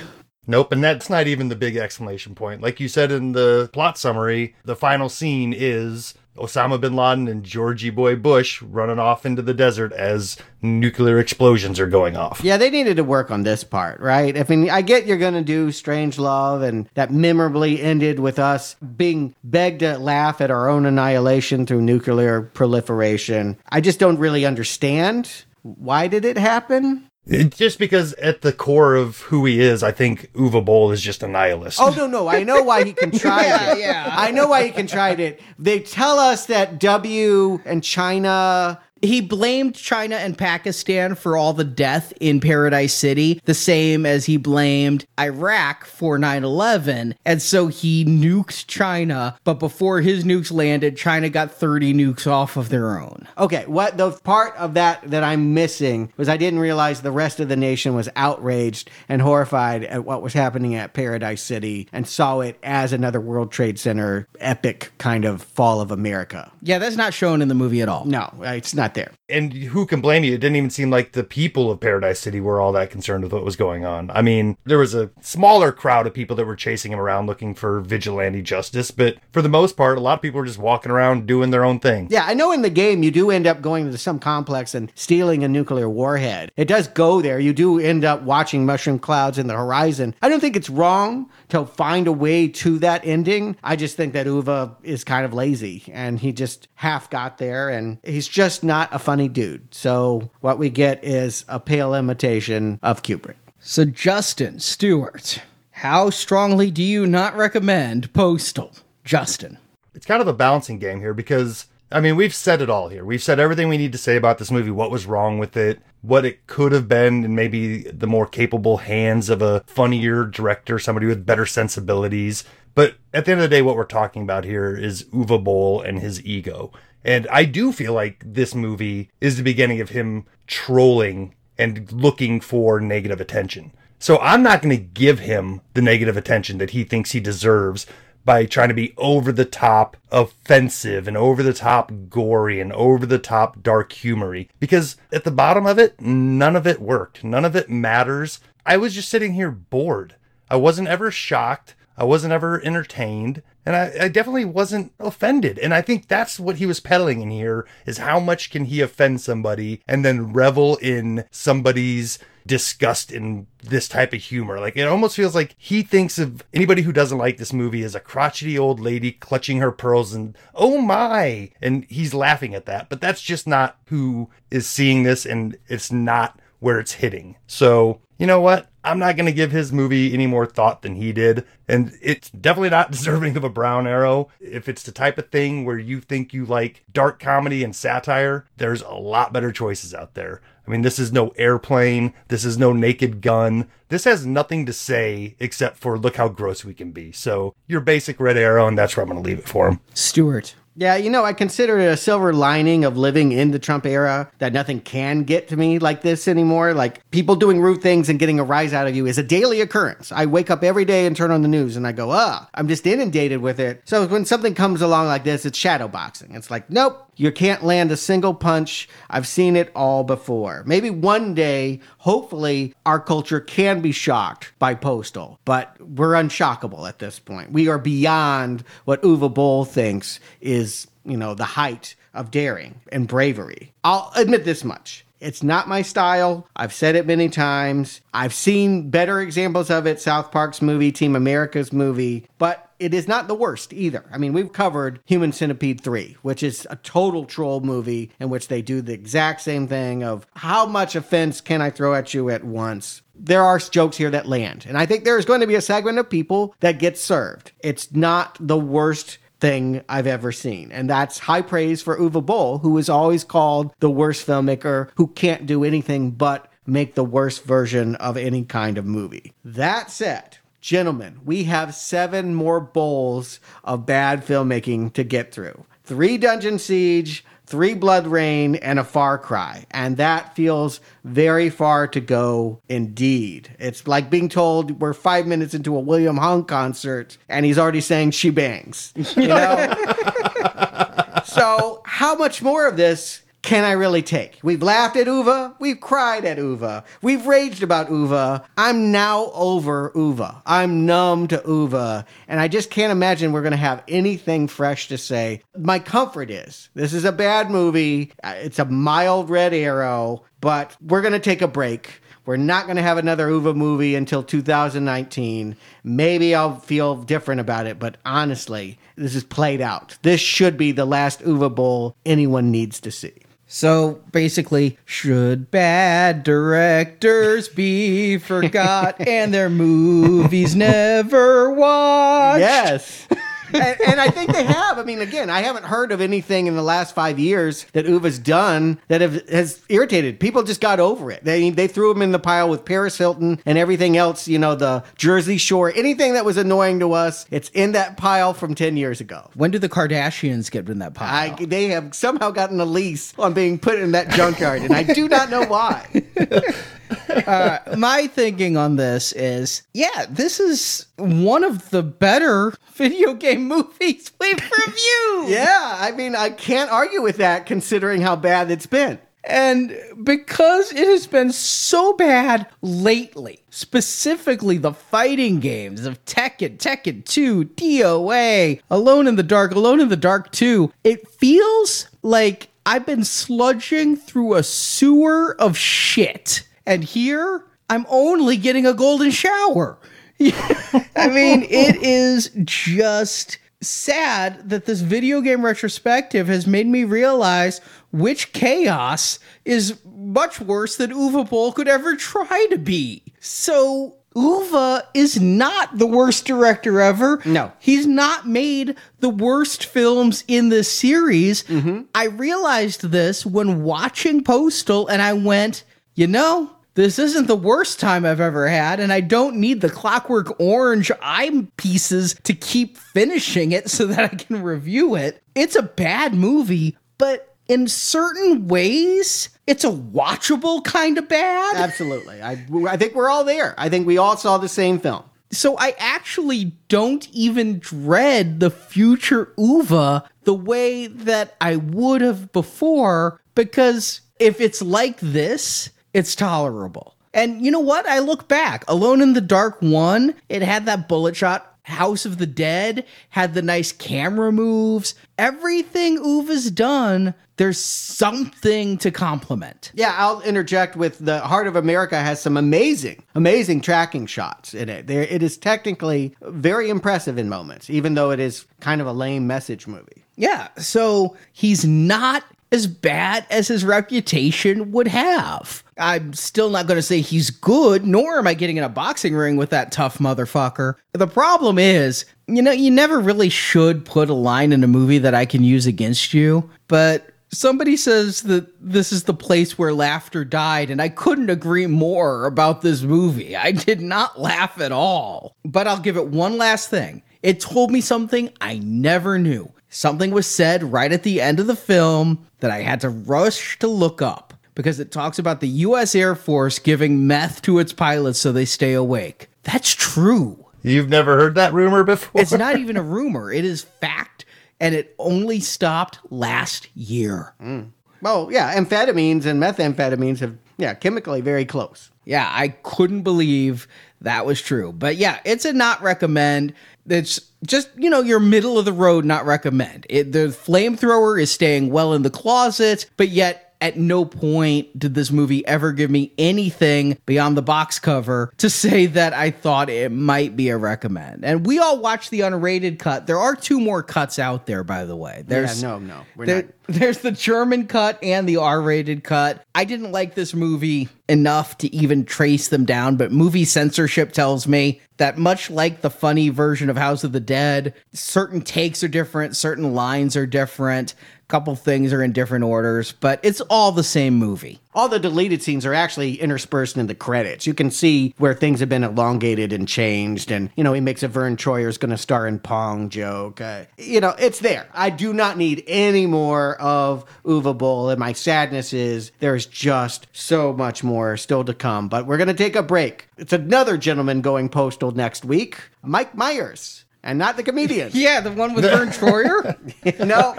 Nope, and that's not even the big exclamation point. Like you said in the plot summary, the final scene is Osama bin Laden and Georgie Boy Bush running off into the desert as nuclear explosions are going off. Yeah, they needed to work on this part, right? I mean, I get you're going to do Strangelove and that memorably ended with us being begged to laugh at our own annihilation through nuclear proliferation. I just don't really understand. Why did it happen? It, just because at the core of who he is, I think Uwe Boll is just a nihilist. Oh no, no, I know why he contrived *laughs* yeah, it. Yeah, I know why he contrived it. They tell us that W and China he blamed China and Pakistan for all the death in Paradise City, the same as he blamed Iraq for 9 11. And so he nuked China, but before his nukes landed, China got 30 nukes off of their own. Okay, what the part of that that I'm missing was I didn't realize the rest of the nation was outraged and horrified at what was happening at Paradise City and saw it as another World Trade Center epic kind of fall of America. Yeah, that's not shown in the movie at all. No, it's not there. And who can blame you? It didn't even seem like the people of Paradise City were all that concerned with what was going on. I mean, there was a smaller crowd of people that were chasing him around looking for vigilante justice, but for the most part, a lot of people were just walking around doing their own thing. Yeah, I know in the game you do end up going to some complex and stealing a nuclear warhead. It does go there. You do end up watching mushroom clouds in the horizon. I don't think it's wrong to find a way to that ending. I just think that Uwe is kind of lazy and he just half got there and he's just not a funny dude. So what we get is a pale imitation of Kubrick. So Justin Stuart, how strongly do you not recommend Postal? Justin. It's kind of a balancing game here because I mean, we've said it all here. We've said everything we need to say about this movie, what was wrong with it, what it could have been, and maybe the more capable hands of a funnier director, somebody with better sensibilities. But at the end of the day, what we're talking about here is Uwe Boll and his ego. And I do feel like this movie is the beginning of him trolling and looking for negative attention. So I'm not going to give him the negative attention that he thinks he deserves by trying to be over the top offensive and over the top gory and over the top dark humory. Because at the bottom of it none of it worked. None of it matters. I was just sitting here bored. I wasn't ever shocked i wasn't ever entertained and I, I definitely wasn't offended and i think that's what he was peddling in here is how much can he offend somebody and then revel in somebody's disgust in this type of humor. Like it almost feels like he thinks of anybody who doesn't like this movie as a crotchety old lady clutching her pearls and oh my, and he's laughing at that. But that's just not who is seeing this, and it's not where it's hitting. So you know what? I'm not going to give his movie any more thought than he did. And it's definitely not *laughs* deserving of a brown arrow. If it's the type of thing where you think you like dark comedy and satire, there's a lot better choices out there. I mean, this is no airplane. This is no naked gun. This has nothing to say except for look how gross we can be. So your basic red arrow, and that's where I'm going to leave it for him. Stuart. Yeah, you know, I consider it a silver lining of living in the Trump era that nothing can get to me like this anymore. Like people doing rude things and getting a rise out of you is a daily occurrence. I wake up every day and turn on the news and I go, ah, I'm just inundated with it. So when something comes along like this, it's shadow boxing. It's like, nope, you can't land a single punch. I've seen it all before. Maybe one day, hopefully, our culture can be shocked by Postal, but we're unshockable at this point. We are beyond what Uwe Boll thinks is, you know, the height of daring and bravery. I'll admit this much. It's not my style. I've said it many times. I've seen better examples of it South Park's movie, Team America's movie, but it is not the worst either. I mean, we've covered Human Centipede 3, which is a total troll movie in which they do the exact same thing of how much offense can I throw at you at once? There are jokes here that land. And I think there's going to be a segment of people that get served. It's not the worst thing I've ever seen. And that's high praise for Uwe Boll, who is always called the worst filmmaker who can't do anything but make the worst version of any kind of movie. That said, gentlemen, we have seven more bowls of bad filmmaking to get through. Three Dungeon Siege, three BloodRayne, and a Far Cry. And that feels very far to go indeed. It's like being told we're five minutes into a William Hung concert and he's already saying she bangs. You know? *laughs* so, how much more of this can I really take? We've laughed at Uwe. We've cried at Uwe. We've raged about Uwe. I'm now over Uwe. I'm numb to Uwe. And I just can't imagine we're going to have anything fresh to say. My comfort is this is a bad movie. Uh, It's a mild red arrow, but we're going to take a break. We're not going to have another Uwe movie until 2019. Maybe I'll feel different about it, but honestly, this is played out. This should be the last Uwe Boll anyone needs to see. So basically, should bad directors be forgot and their movies never watched? Yes. *laughs* and, and I think they have. I mean, again, I haven't heard of anything in the last five years that Uwe's done that have, has irritated. People just got over it. They they threw him in the pile with Paris Hilton and everything else. You know, the Jersey Shore, anything that was annoying to us, it's in that pile from ten years ago. When do the Kardashians get in that pile? I, they have somehow gotten a lease on being put in that junkyard, and I do not know why. *laughs* uh, my thinking on this is yeah, this is one of the better *laughs* video game movies we've reviewed. Yeah, I mean, I can't argue with that considering how bad it's been. And because it has been so bad lately, specifically the fighting games of Tekken, Tekken 2, DOA, Alone in the Dark, Alone in the Dark 2, it feels like I've been sludging through a sewer of shit. And here, I'm only getting a golden shower. *laughs* I mean, it is just sad that this video game retrospective has made me realize which chaos is much worse than Uwe Boll could ever try to be. So Uwe is not the worst director ever. No. He's not made the worst films in this series. Mm-hmm. I realized this when watching Postal and I went, you know, this isn't the worst time I've ever had, and I don't need the clockwork orange eye pieces to keep finishing it so that I can review it. It's a bad movie, but in certain ways, it's a watchable kind of bad. Absolutely. I, I think we're all there. I think we all saw the same film. So I actually don't even dread the future Uwe the way that I would have before because if it's like this, it's tolerable. And you know what? I look back. Alone in the Dark 1, it had that bullet shot. House of the Dead had the nice camera moves. Everything Uwe's done, there's something to compliment. Yeah, I'll interject with the Heart of America has some amazing, amazing tracking shots in it. There, it is technically very impressive in moments, even though it is kind of a lame message movie. Yeah, so he's not as bad as his reputation would have. I'm still not going to say he's good, nor am I getting in a boxing ring with that tough motherfucker. The problem is, you know, you never really should put a line in a movie that I can use against you, but somebody says that this is the place where laughter died, and I couldn't agree more about this movie. I did not laugh at all. But I'll give it one last thing. It told me something I never knew. Something was said right at the end of the film that I had to rush to look up because it talks about the US Air Force giving meth to its pilots so they stay awake. That's true. You've never heard that rumor before? It's not even a *laughs* rumor, it is fact, and it only stopped last year. Mm. Well, yeah, amphetamines and methamphetamines have, yeah, chemically very close. Yeah, I couldn't believe that was true. But yeah, it's a not recommend. It's just, you know, your middle of the road not recommend. It, the flamethrower is staying well in the closet, but yet at no point did this movie ever give me anything beyond the box cover to say that I thought it might be a recommend. And we all watched the unrated cut. There are two more cuts out there, by the way. There's yeah, no, no, we're there- not. *laughs* there's the German cut and the R rated cut. I didn't like this movie enough to even trace them down, but movie censorship tells me that much like the funny version of House of the Dead, certain takes are different, certain lines are different, couple things are in different orders, but it's all the same movie. All the deleted scenes are actually interspersed in the credits. You can see where things have been elongated and changed, and you know he makes a Verne Troyer's going to star in Pong joke. Uh, you know it's there. I do not need any more of Uwe Boll, and my sadness is there's just so much more still to come. But we're going to take a break. It's another gentleman going postal next week, Mike Myers. And not the comedian. Yeah, the one with Verne Troyer? *laughs* no,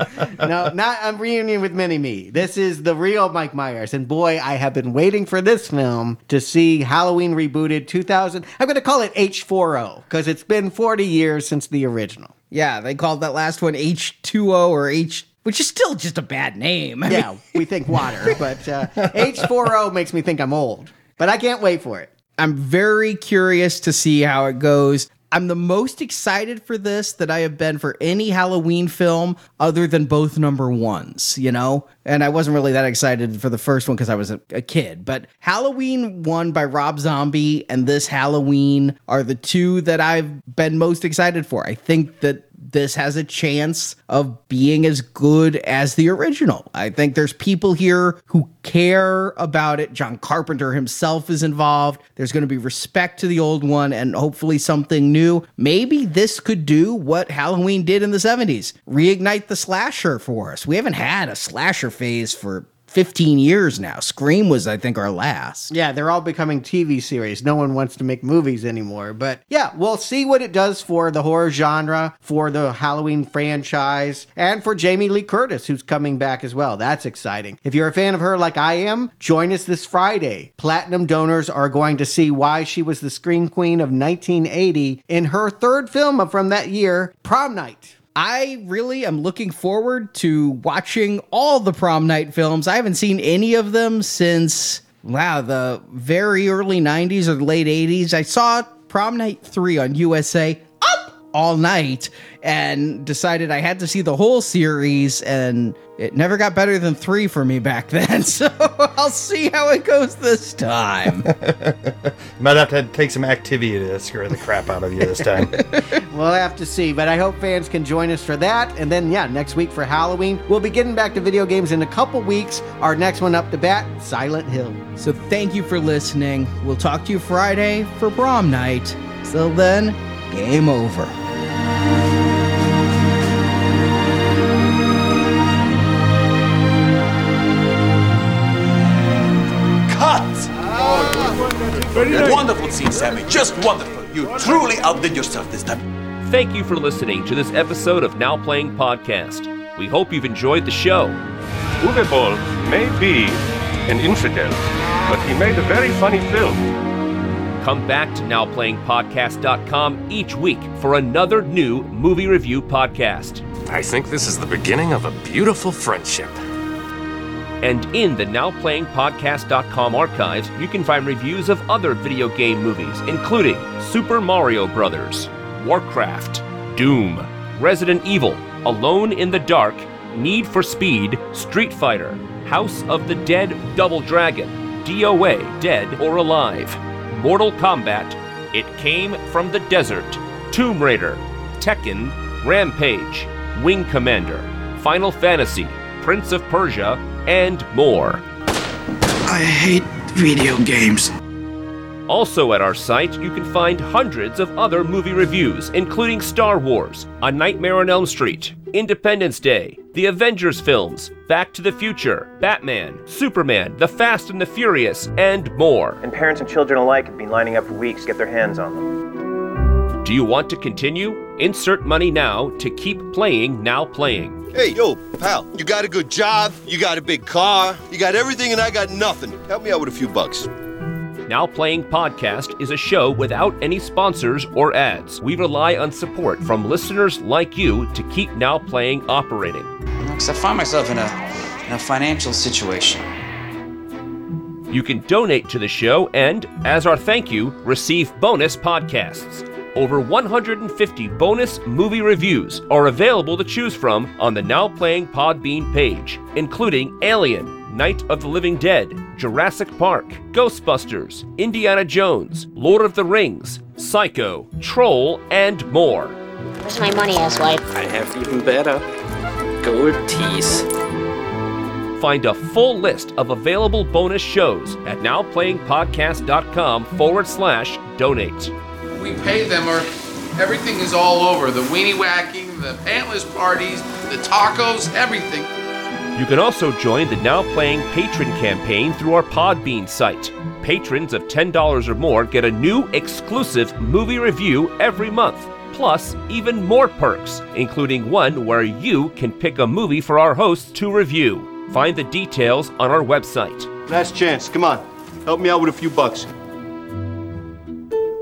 no, not a reunion with Mini Me. This is the real Mike Myers. And boy, I have been waiting for this film to see Halloween rebooted 2000. I'm going to call it H4O because it's been 40 years since the original. Yeah, they called that last one H2O or H, which is still just a bad name. I Yeah, mean, we think water, *laughs* but uh, H4O makes me think I'm old. But I can't wait for it. I'm very curious to see how it goes. I'm the most excited for this that I have been for any Halloween film other than both number ones, you know? And I wasn't really that excited for the first one because I was a, a kid. But Halloween 1 by Rob Zombie and this Halloween are the two that I've been most excited for. I think that this has a chance of being as good as the original. I think there's people here who care about it. John Carpenter himself is involved. There's going to be respect to the old one and hopefully something new. Maybe this could do what Halloween did in the 70s reignite the slasher for us. We haven't had a slasher phase for 15 years now. Scream was, I think, our last. Yeah, they're all becoming TV series. No one wants to make movies anymore. But yeah, we'll see what it does for the horror genre, for the Halloween franchise, and for Jamie Lee Curtis, who's coming back as well. That's exciting. If you're a fan of her like I am, join us this Friday. Platinum donors are going to see why she was the screen queen of 1980 in her third film from that year, Prom Night. I really am looking forward to watching all the prom night films. I haven't seen any of them since, wow, the very early 90s or late 80s. I saw prom night 3 on USA all night and decided I had to see the whole series, and it never got better than 3 for me back *laughs* then. So I'll see how it goes this time. *laughs* Might have to take some activity to scare the crap out of you this time. *laughs* We'll have to see, but I hope fans can join us for that. And then, yeah, next week for Halloween, we'll be getting back to video games in a couple weeks. Our next one up to bat, Silent Hill. So thank you for listening. We'll talk to you Friday for prom night. Till then, game over. Wonderful scene, Sammy. Just wonderful. You truly outdid yourself this time. Thank you for listening to this episode of Now Playing Podcast. We hope you've enjoyed the show. Uwe Boll may be an infidel, but he made a very funny film. Come back to NowPlayingPodcast.com each week for another new movie review podcast. I think this is the beginning of a beautiful friendship. And in the NowPlayingPodcast.com archives, you can find reviews of other video game movies, including Super Mario Bros., Warcraft, Doom, Resident Evil, Alone in the Dark, Need for Speed, Street Fighter, House of the Dead Double Dragon, DOA Dead or Alive, Mortal Kombat, It Came from the Desert, Tomb Raider, Tekken, Rampage, Wing Commander, Final Fantasy, Prince of Persia, and more. I hate video games. Also at our site, you can find hundreds of other movie reviews, including Star Wars, A Nightmare on Elm Street, Independence Day, the Avengers films, Back to the Future, Batman, Superman, The Fast and the Furious, and more. And parents and children alike have been lining up for weeks to get their hands on them. Do you want to continue? Insert money now to keep playing Now Playing. Hey, yo, pal, you got a good job, you got a big car, you got everything, and I got nothing. Help me out with a few bucks. Now Playing Podcast is a show without any sponsors or ads. We rely on support from listeners like you to keep Now Playing operating. Because I find myself in a, in a financial situation. You can donate to the show and, as our thank you, receive bonus podcasts. Over 150 bonus movie reviews are available to choose from on the Now Playing Podbean page, including Alien, Night of the Living Dead, Jurassic Park, Ghostbusters, Indiana Jones, Lord of the Rings, Psycho, Troll, and more. Where's my money, asswipe? I have even better. Gold teeth. Find a full list of available bonus shows at nowplayingpodcast.com forward slash donate. We pay them or everything is all over. The weenie whacking, the pantless parties, the tacos, everything. You can also join the Now Playing Patron campaign through our Podbean site. Patrons of $10 or more get a new exclusive movie review every month, plus even more perks, including one where you can pick a movie for our hosts to review. Find the details on our website. Last chance, come on. Help me out with a few bucks.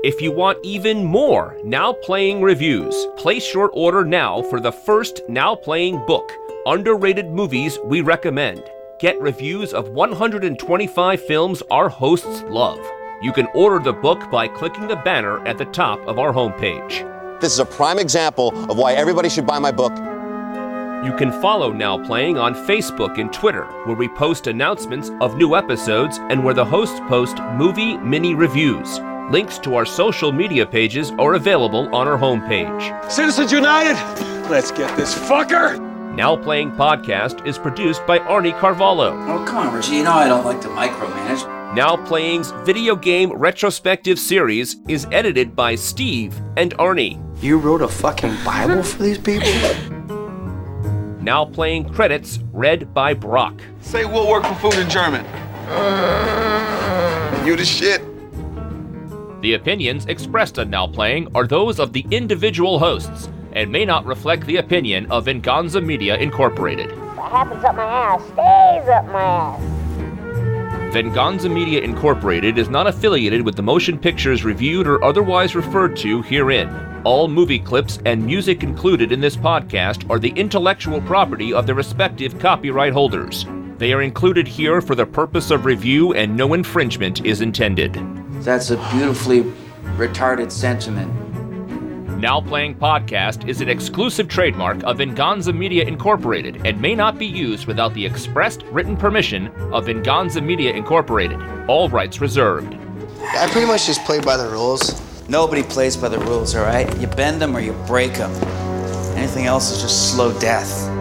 If you want even more Now Playing reviews, place your order now for the first Now Playing book, Underrated Movies We Recommend. Get reviews of 125 films our hosts love. You can order the book by clicking the banner at the top of our homepage. This is a prime example of why everybody should buy my book. You can follow Now Playing on Facebook and Twitter, where we post announcements of new episodes and where the hosts post movie mini reviews. Links to our social media pages are available on our homepage. Citizens United, let's get this fucker. Now Playing Podcast is produced by Arnie Carvalho. Oh, come on, Reggie. You know I don't like to micromanage. Now Playing's video game retrospective series is edited by Steve and Arnie. You wrote a fucking Bible for these people? Now Playing credits read by Brock. Say we'll work for food in German. You the shit. The opinions expressed on Now Playing are those of the individual hosts and may not reflect the opinion of Venganza Media Incorporated. What happens up my ass stays up my ass. Venganza Media Incorporated is not affiliated with the motion pictures reviewed or otherwise referred to herein. All movie clips and music included in this podcast are the intellectual property of their respective copyright holders. They are included here for the purpose of review and no infringement is intended. That's a beautifully retarded sentiment. Now Playing Podcast is an exclusive trademark of Venganza Media Incorporated and may not be used without the expressed written permission of Venganza Media Incorporated. All rights reserved. I pretty much just play by the rules. Nobody plays by the rules, all right? You bend them or you break them. Anything else is just slow death.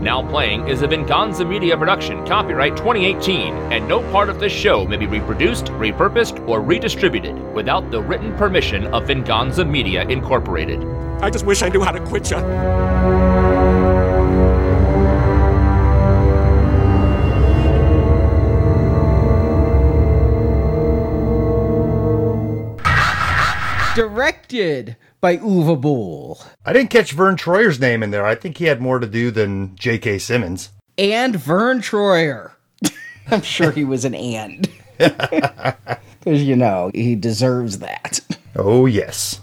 Now Playing is a Venganza Media production, copyright 2018, and no part of this show may be reproduced, repurposed, or redistributed without the written permission of Venganza Media Incorporated. I just wish I knew how to quit you. directed by Uwe Boll. I didn't catch Verne Troyer's name in there. I think he had more to do than J.K. Simmons. And Verne Troyer. *laughs* I'm sure he was an and. *laughs* Because, you know, he deserves that. Oh, yes.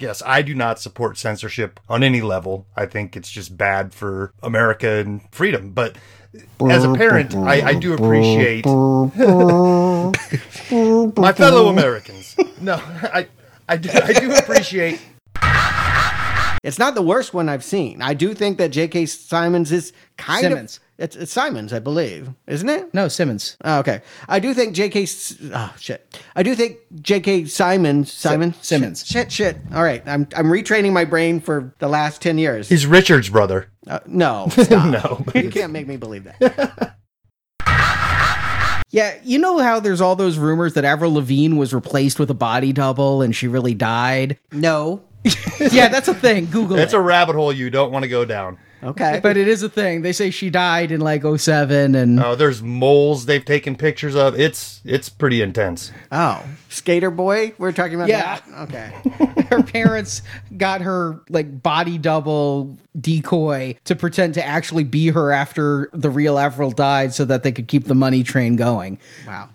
Yes, I do not support censorship on any level. I think it's just bad for America and freedom. But as a parent, I, I do appreciate *laughs* my fellow Americans. No, I, I, do, I do appreciate. It's not the worst one I've seen. I do think that J.K. Simons is kind Simmons. of. It's, it's Simons, I believe, isn't it? No, Simmons. Oh, okay. I do think J.K. S- Oh shit. I do think J.K. Simons. Simon Simmons. Shit, shit. All right. I'm I'm retraining my brain for the last ten years. He's Richard's brother. Uh, no, stop. *laughs* No. you can't make me believe that. *laughs* Yeah, you know how there's all those rumors that Avril Lavigne was replaced with a body double and she really died? No. *laughs* yeah, that's a thing. Google It's it. a rabbit hole you don't want to go down. Okay. but it is a thing. They say she died in like 07 and Oh, there's moles they've taken pictures of. It's it's pretty intense. Oh, Skater Boy. We're talking about Yeah. that. Okay. *laughs* her parents got her like body double decoy to pretend to actually be her after the real Avril died so that they could keep the money train going. Wow.